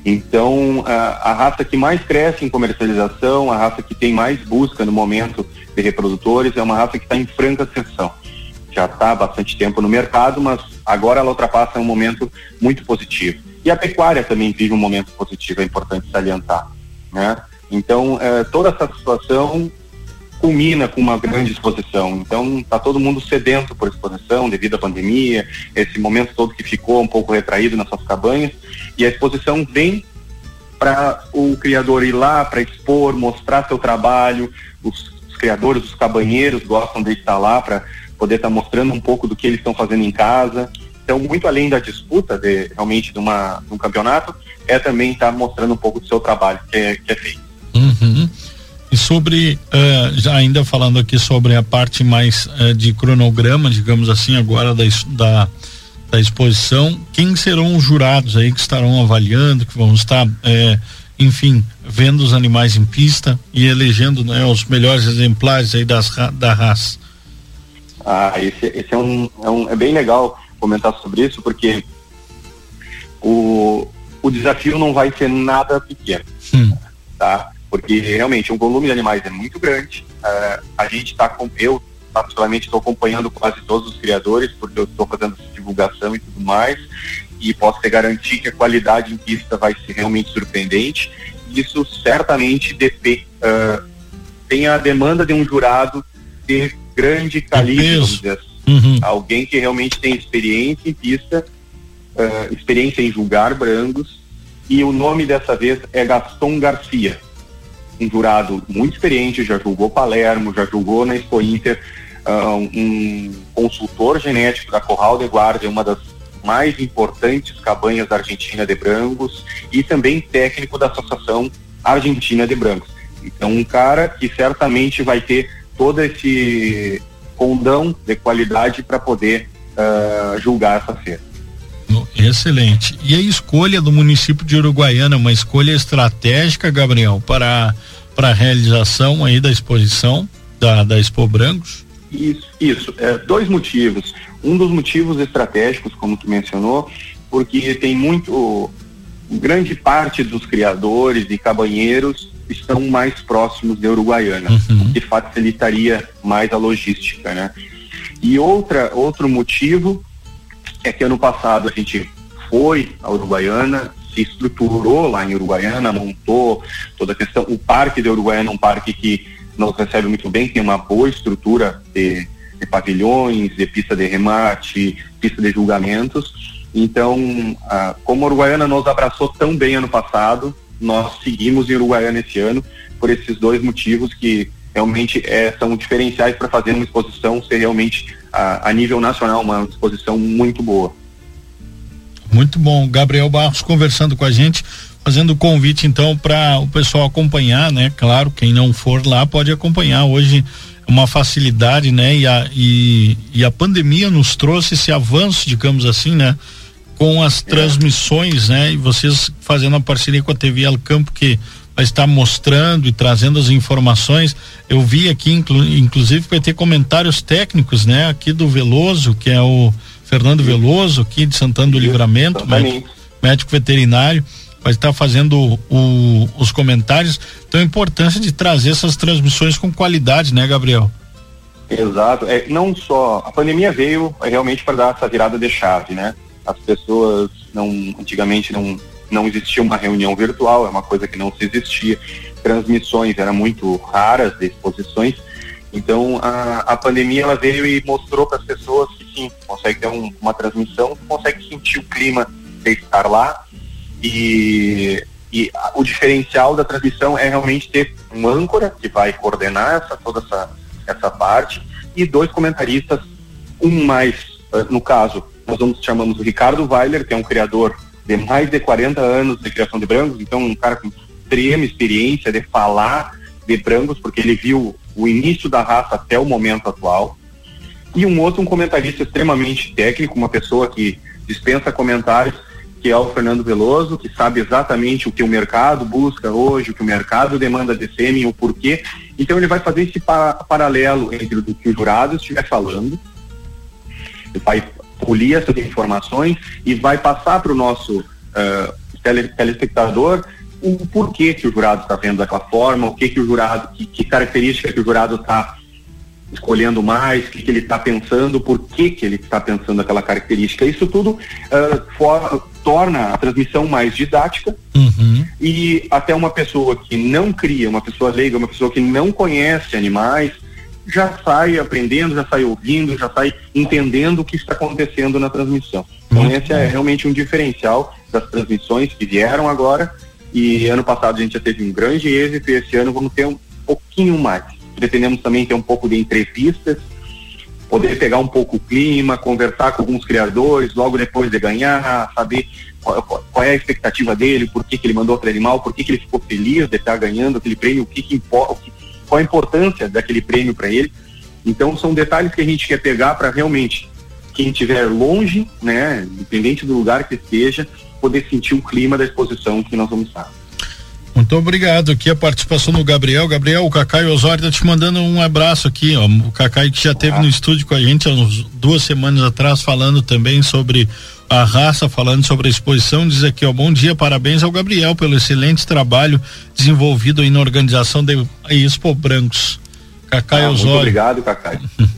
Então, a, a raça que mais cresce em comercialização, a raça que tem mais busca no momento de reprodutores, é uma raça que está em franca ascensão. já está há bastante tempo no mercado, mas agora ela ultrapassa um momento muito positivo. E a pecuária também vive um momento positivo, é importante salientar. Né? Então, eh, toda essa situação culmina com uma grande exposição. Então, está todo mundo sedento por exposição devido à pandemia, esse momento todo que ficou um pouco retraído nas suas cabanhas, e a exposição vem para o criador ir lá, para expor, mostrar seu trabalho. Os, os, criadores, os cabanheiros gostam de estar lá para poder estar tá mostrando um pouco do que eles estão fazendo em casa. Então, muito além da disputa de realmente de, uma, de um campeonato, é também estar tá mostrando um pouco do seu trabalho que é, que é feito. Uhum. E sobre, uh, já ainda falando aqui sobre a parte mais uh, de cronograma, digamos assim, agora da, da, da, exposição, quem serão os jurados aí que estarão avaliando, que vão estar, uh, enfim, vendo os animais em pista e elegendo né, os melhores exemplares aí das, da raça? Ah, esse, esse é, um, é um, é bem legal comentar sobre isso, porque o, o desafio não vai ser nada pequeno, hum. tá? Porque realmente o volume de animais é muito grande. Uh, a gente está com eu particularmente estou acompanhando quase todos os criadores porque eu estou fazendo divulgação e tudo mais e posso te garantir que a qualidade em pista vai ser realmente surpreendente. Isso certamente depende, uh, tem a demanda de um jurado de grande calibre, vamos dizer assim Uhum. Alguém que realmente tem experiência em pista, uh, experiência em julgar brangos, e o nome dessa vez é Gaston Garcia, um jurado muito experiente, já julgou Palermo, já julgou na Expo Inter, uh, um consultor genético da Corral de Guardia, uma das mais importantes cabanhas da Argentina de Brangos, e também técnico da Associação Argentina de Brangos. Então, um cara que certamente vai ter todo esse condão de qualidade para poder uh, julgar essa feira. Excelente. E a escolha do município de Uruguaiana, uma escolha estratégica, Gabriel, para para a realização aí da exposição da, da Expo Brancos? Isso, isso. É, dois motivos. Um dos motivos estratégicos, como tu mencionou, porque tem muito grande parte dos criadores e cabanheiros estão mais próximos de Uruguaiana, uhum. o que facilitaria mais a logística, né? E outra, outro motivo é que ano passado a gente foi a Uruguaiana, se estruturou lá em Uruguaiana, montou toda a questão. O parque de Uruguaiana é um parque que nos recebe muito bem, tem uma boa estrutura de, de pavilhões, de pista de remate, pista de julgamentos. Então, como a Uruguaiana nos abraçou tão bem ano passado, nós seguimos em Uruguaiana esse ano por esses dois motivos que realmente é, são diferenciais para fazer uma exposição ser realmente a, a, nível nacional uma exposição muito boa. Muito bom, Gabriel Barros conversando com a gente, fazendo o convite então para o pessoal acompanhar, né? Claro, quem não for lá pode acompanhar hoje é uma facilidade, né? E a, e, e a pandemia nos trouxe esse avanço, digamos assim, né? com as é. transmissões, né? E vocês fazendo a parceria com a TV El Campo que vai estar mostrando e trazendo as informações. Eu vi aqui, inclu, inclusive, vai ter comentários técnicos, né? Aqui do Veloso, que é o Fernando Veloso, aqui de Santana do Livramento, médico, médico, veterinário, vai estar fazendo o, os comentários. Então, a importância de trazer essas transmissões com qualidade, né, Gabriel? Exato. É, não só. A pandemia veio realmente para dar essa virada de chave, né? as pessoas não antigamente não não existia uma reunião virtual, é uma coisa que não se existia. Transmissões eram muito raras exposições. Então a, a pandemia ela veio e mostrou para as pessoas que sim, consegue ter um, uma transmissão, consegue sentir o clima de estar lá e, e a, o diferencial da transmissão é realmente ter um âncora que vai coordenar essa toda essa essa parte e dois comentaristas, um mais eh, no caso nós vamos, chamamos o Ricardo Weiler, que é um criador de mais de 40 anos de criação de brancos, então um cara com extrema experiência de falar de brancos, porque ele viu o início da raça até o momento atual. E um outro, um comentarista extremamente técnico, uma pessoa que dispensa comentários, que é o Fernando Veloso, que sabe exatamente o que o mercado busca hoje, o que o mercado demanda de sêmen, o porquê. Então ele vai fazer esse pa paralelo entre o que o jurado estiver falando, vai polir essas informações e vai passar para o nosso uh, tele, telespectador o porquê que o jurado está vendo daquela forma, o que que o jurado, que, que característica que o jurado está escolhendo mais, o que, que ele está pensando, por que, que ele está pensando aquela característica. Isso tudo uh, for, torna a transmissão mais didática uhum. e até uma pessoa que não cria, uma pessoa leiga, uma pessoa que não conhece animais, já sai aprendendo, já sai ouvindo, já sai entendendo o que está acontecendo na transmissão. Então, esse é realmente um diferencial das transmissões que vieram agora. E ano passado a gente já teve um grande êxito e esse ano vamos ter um pouquinho mais. Pretendemos também ter um pouco de entrevistas, poder pegar um pouco o clima, conversar com alguns criadores logo depois de ganhar, saber qual, qual é a expectativa dele, por que, que ele mandou aquele animal, por que, que ele ficou feliz de estar ganhando aquele prêmio, o que, que importa, qual a importância daquele prêmio para ele. Então são detalhes que a gente quer pegar para realmente quem estiver longe, né, independente do lugar que esteja, poder sentir o clima da exposição que nós vamos estar. Muito obrigado aqui a participação do Gabriel. Gabriel, o Cacai Osório tá te mandando um abraço aqui, ó. O Cacai que já esteve no estúdio com a gente há uns duas semanas atrás falando também sobre a raça, falando sobre a exposição, diz aqui, ó, bom dia, parabéns ao Gabriel pelo excelente trabalho desenvolvido aí na organização da Expo Brancos. Cacai ah, Osório. Muito obrigado, Cacai. *laughs*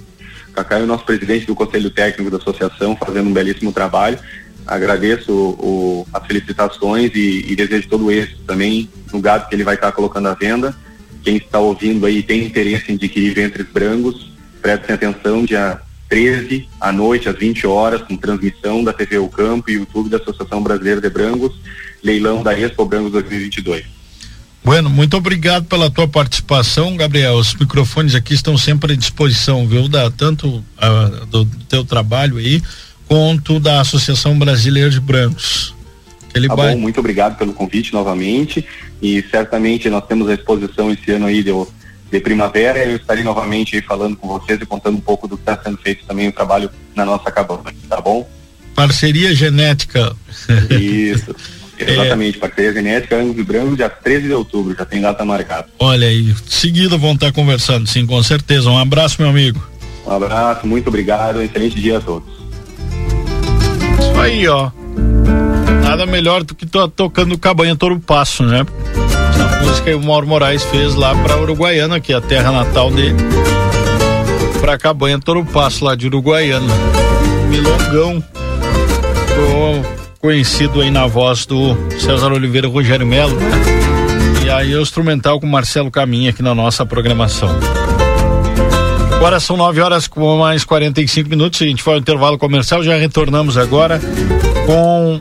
Cacai é o nosso presidente do Conselho Técnico da Associação, fazendo um belíssimo trabalho agradeço o, as felicitações e, e, desejo todo êxito também no gado que ele vai estar colocando à venda. Quem está ouvindo aí tem interesse em adquirir ventres brancos, prestem atenção, dia 13 à noite, às 20 horas, com transmissão da TV O Campo e YouTube da Associação Brasileira de Brancos, leilão da Expo Brancos 2022. Bueno, muito obrigado pela tua participação, Gabriel. Os microfones aqui estão sempre à disposição, viu? Da, tanto uh, do teu trabalho aí, conto da Associação Brasileira de Brancos. Ele tá vai... bom, muito obrigado pelo convite novamente e certamente nós temos a exposição esse ano aí de, de primavera e eu estarei novamente aí falando com vocês e contando um pouco do que está sendo feito também o trabalho na nossa cabana, tá bom? Parceria genética. Isso. *laughs* Exatamente, é. parceria genética, Angus e Branco, dia 13 de outubro, já tem data marcada. Olha aí, seguida vão estar conversando, sim, com certeza. Um abraço, meu amigo. Um abraço, muito obrigado, um excelente dia a todos. Isso aí, ó. Nada melhor do que tô tocando Cabanha Toro Passo, né? Essa música que o Mauro Moraes fez lá pra Uruguaiana, que é a terra natal dele. Pra Cabanha Toro Passo, lá de Uruguaiana. Milongão. conhecido aí na voz do César Oliveira Rogério Melo, né? E aí o instrumental com Marcelo Caminha aqui na nossa programação. Agora são 9 horas com mais 45 minutos. A gente foi ao intervalo comercial, já retornamos agora com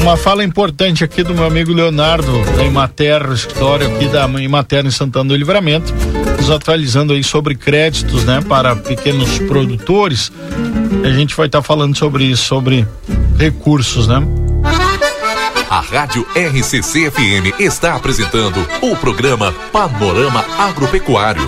uma fala importante aqui do meu amigo Leonardo, da Imater, escritório aqui da Imater em Santana do Livramento, nos atualizando aí sobre créditos, né, para pequenos produtores. A gente vai estar tá falando sobre isso, sobre recursos, né? A Rádio RCC FM está apresentando o programa Panorama Agropecuário.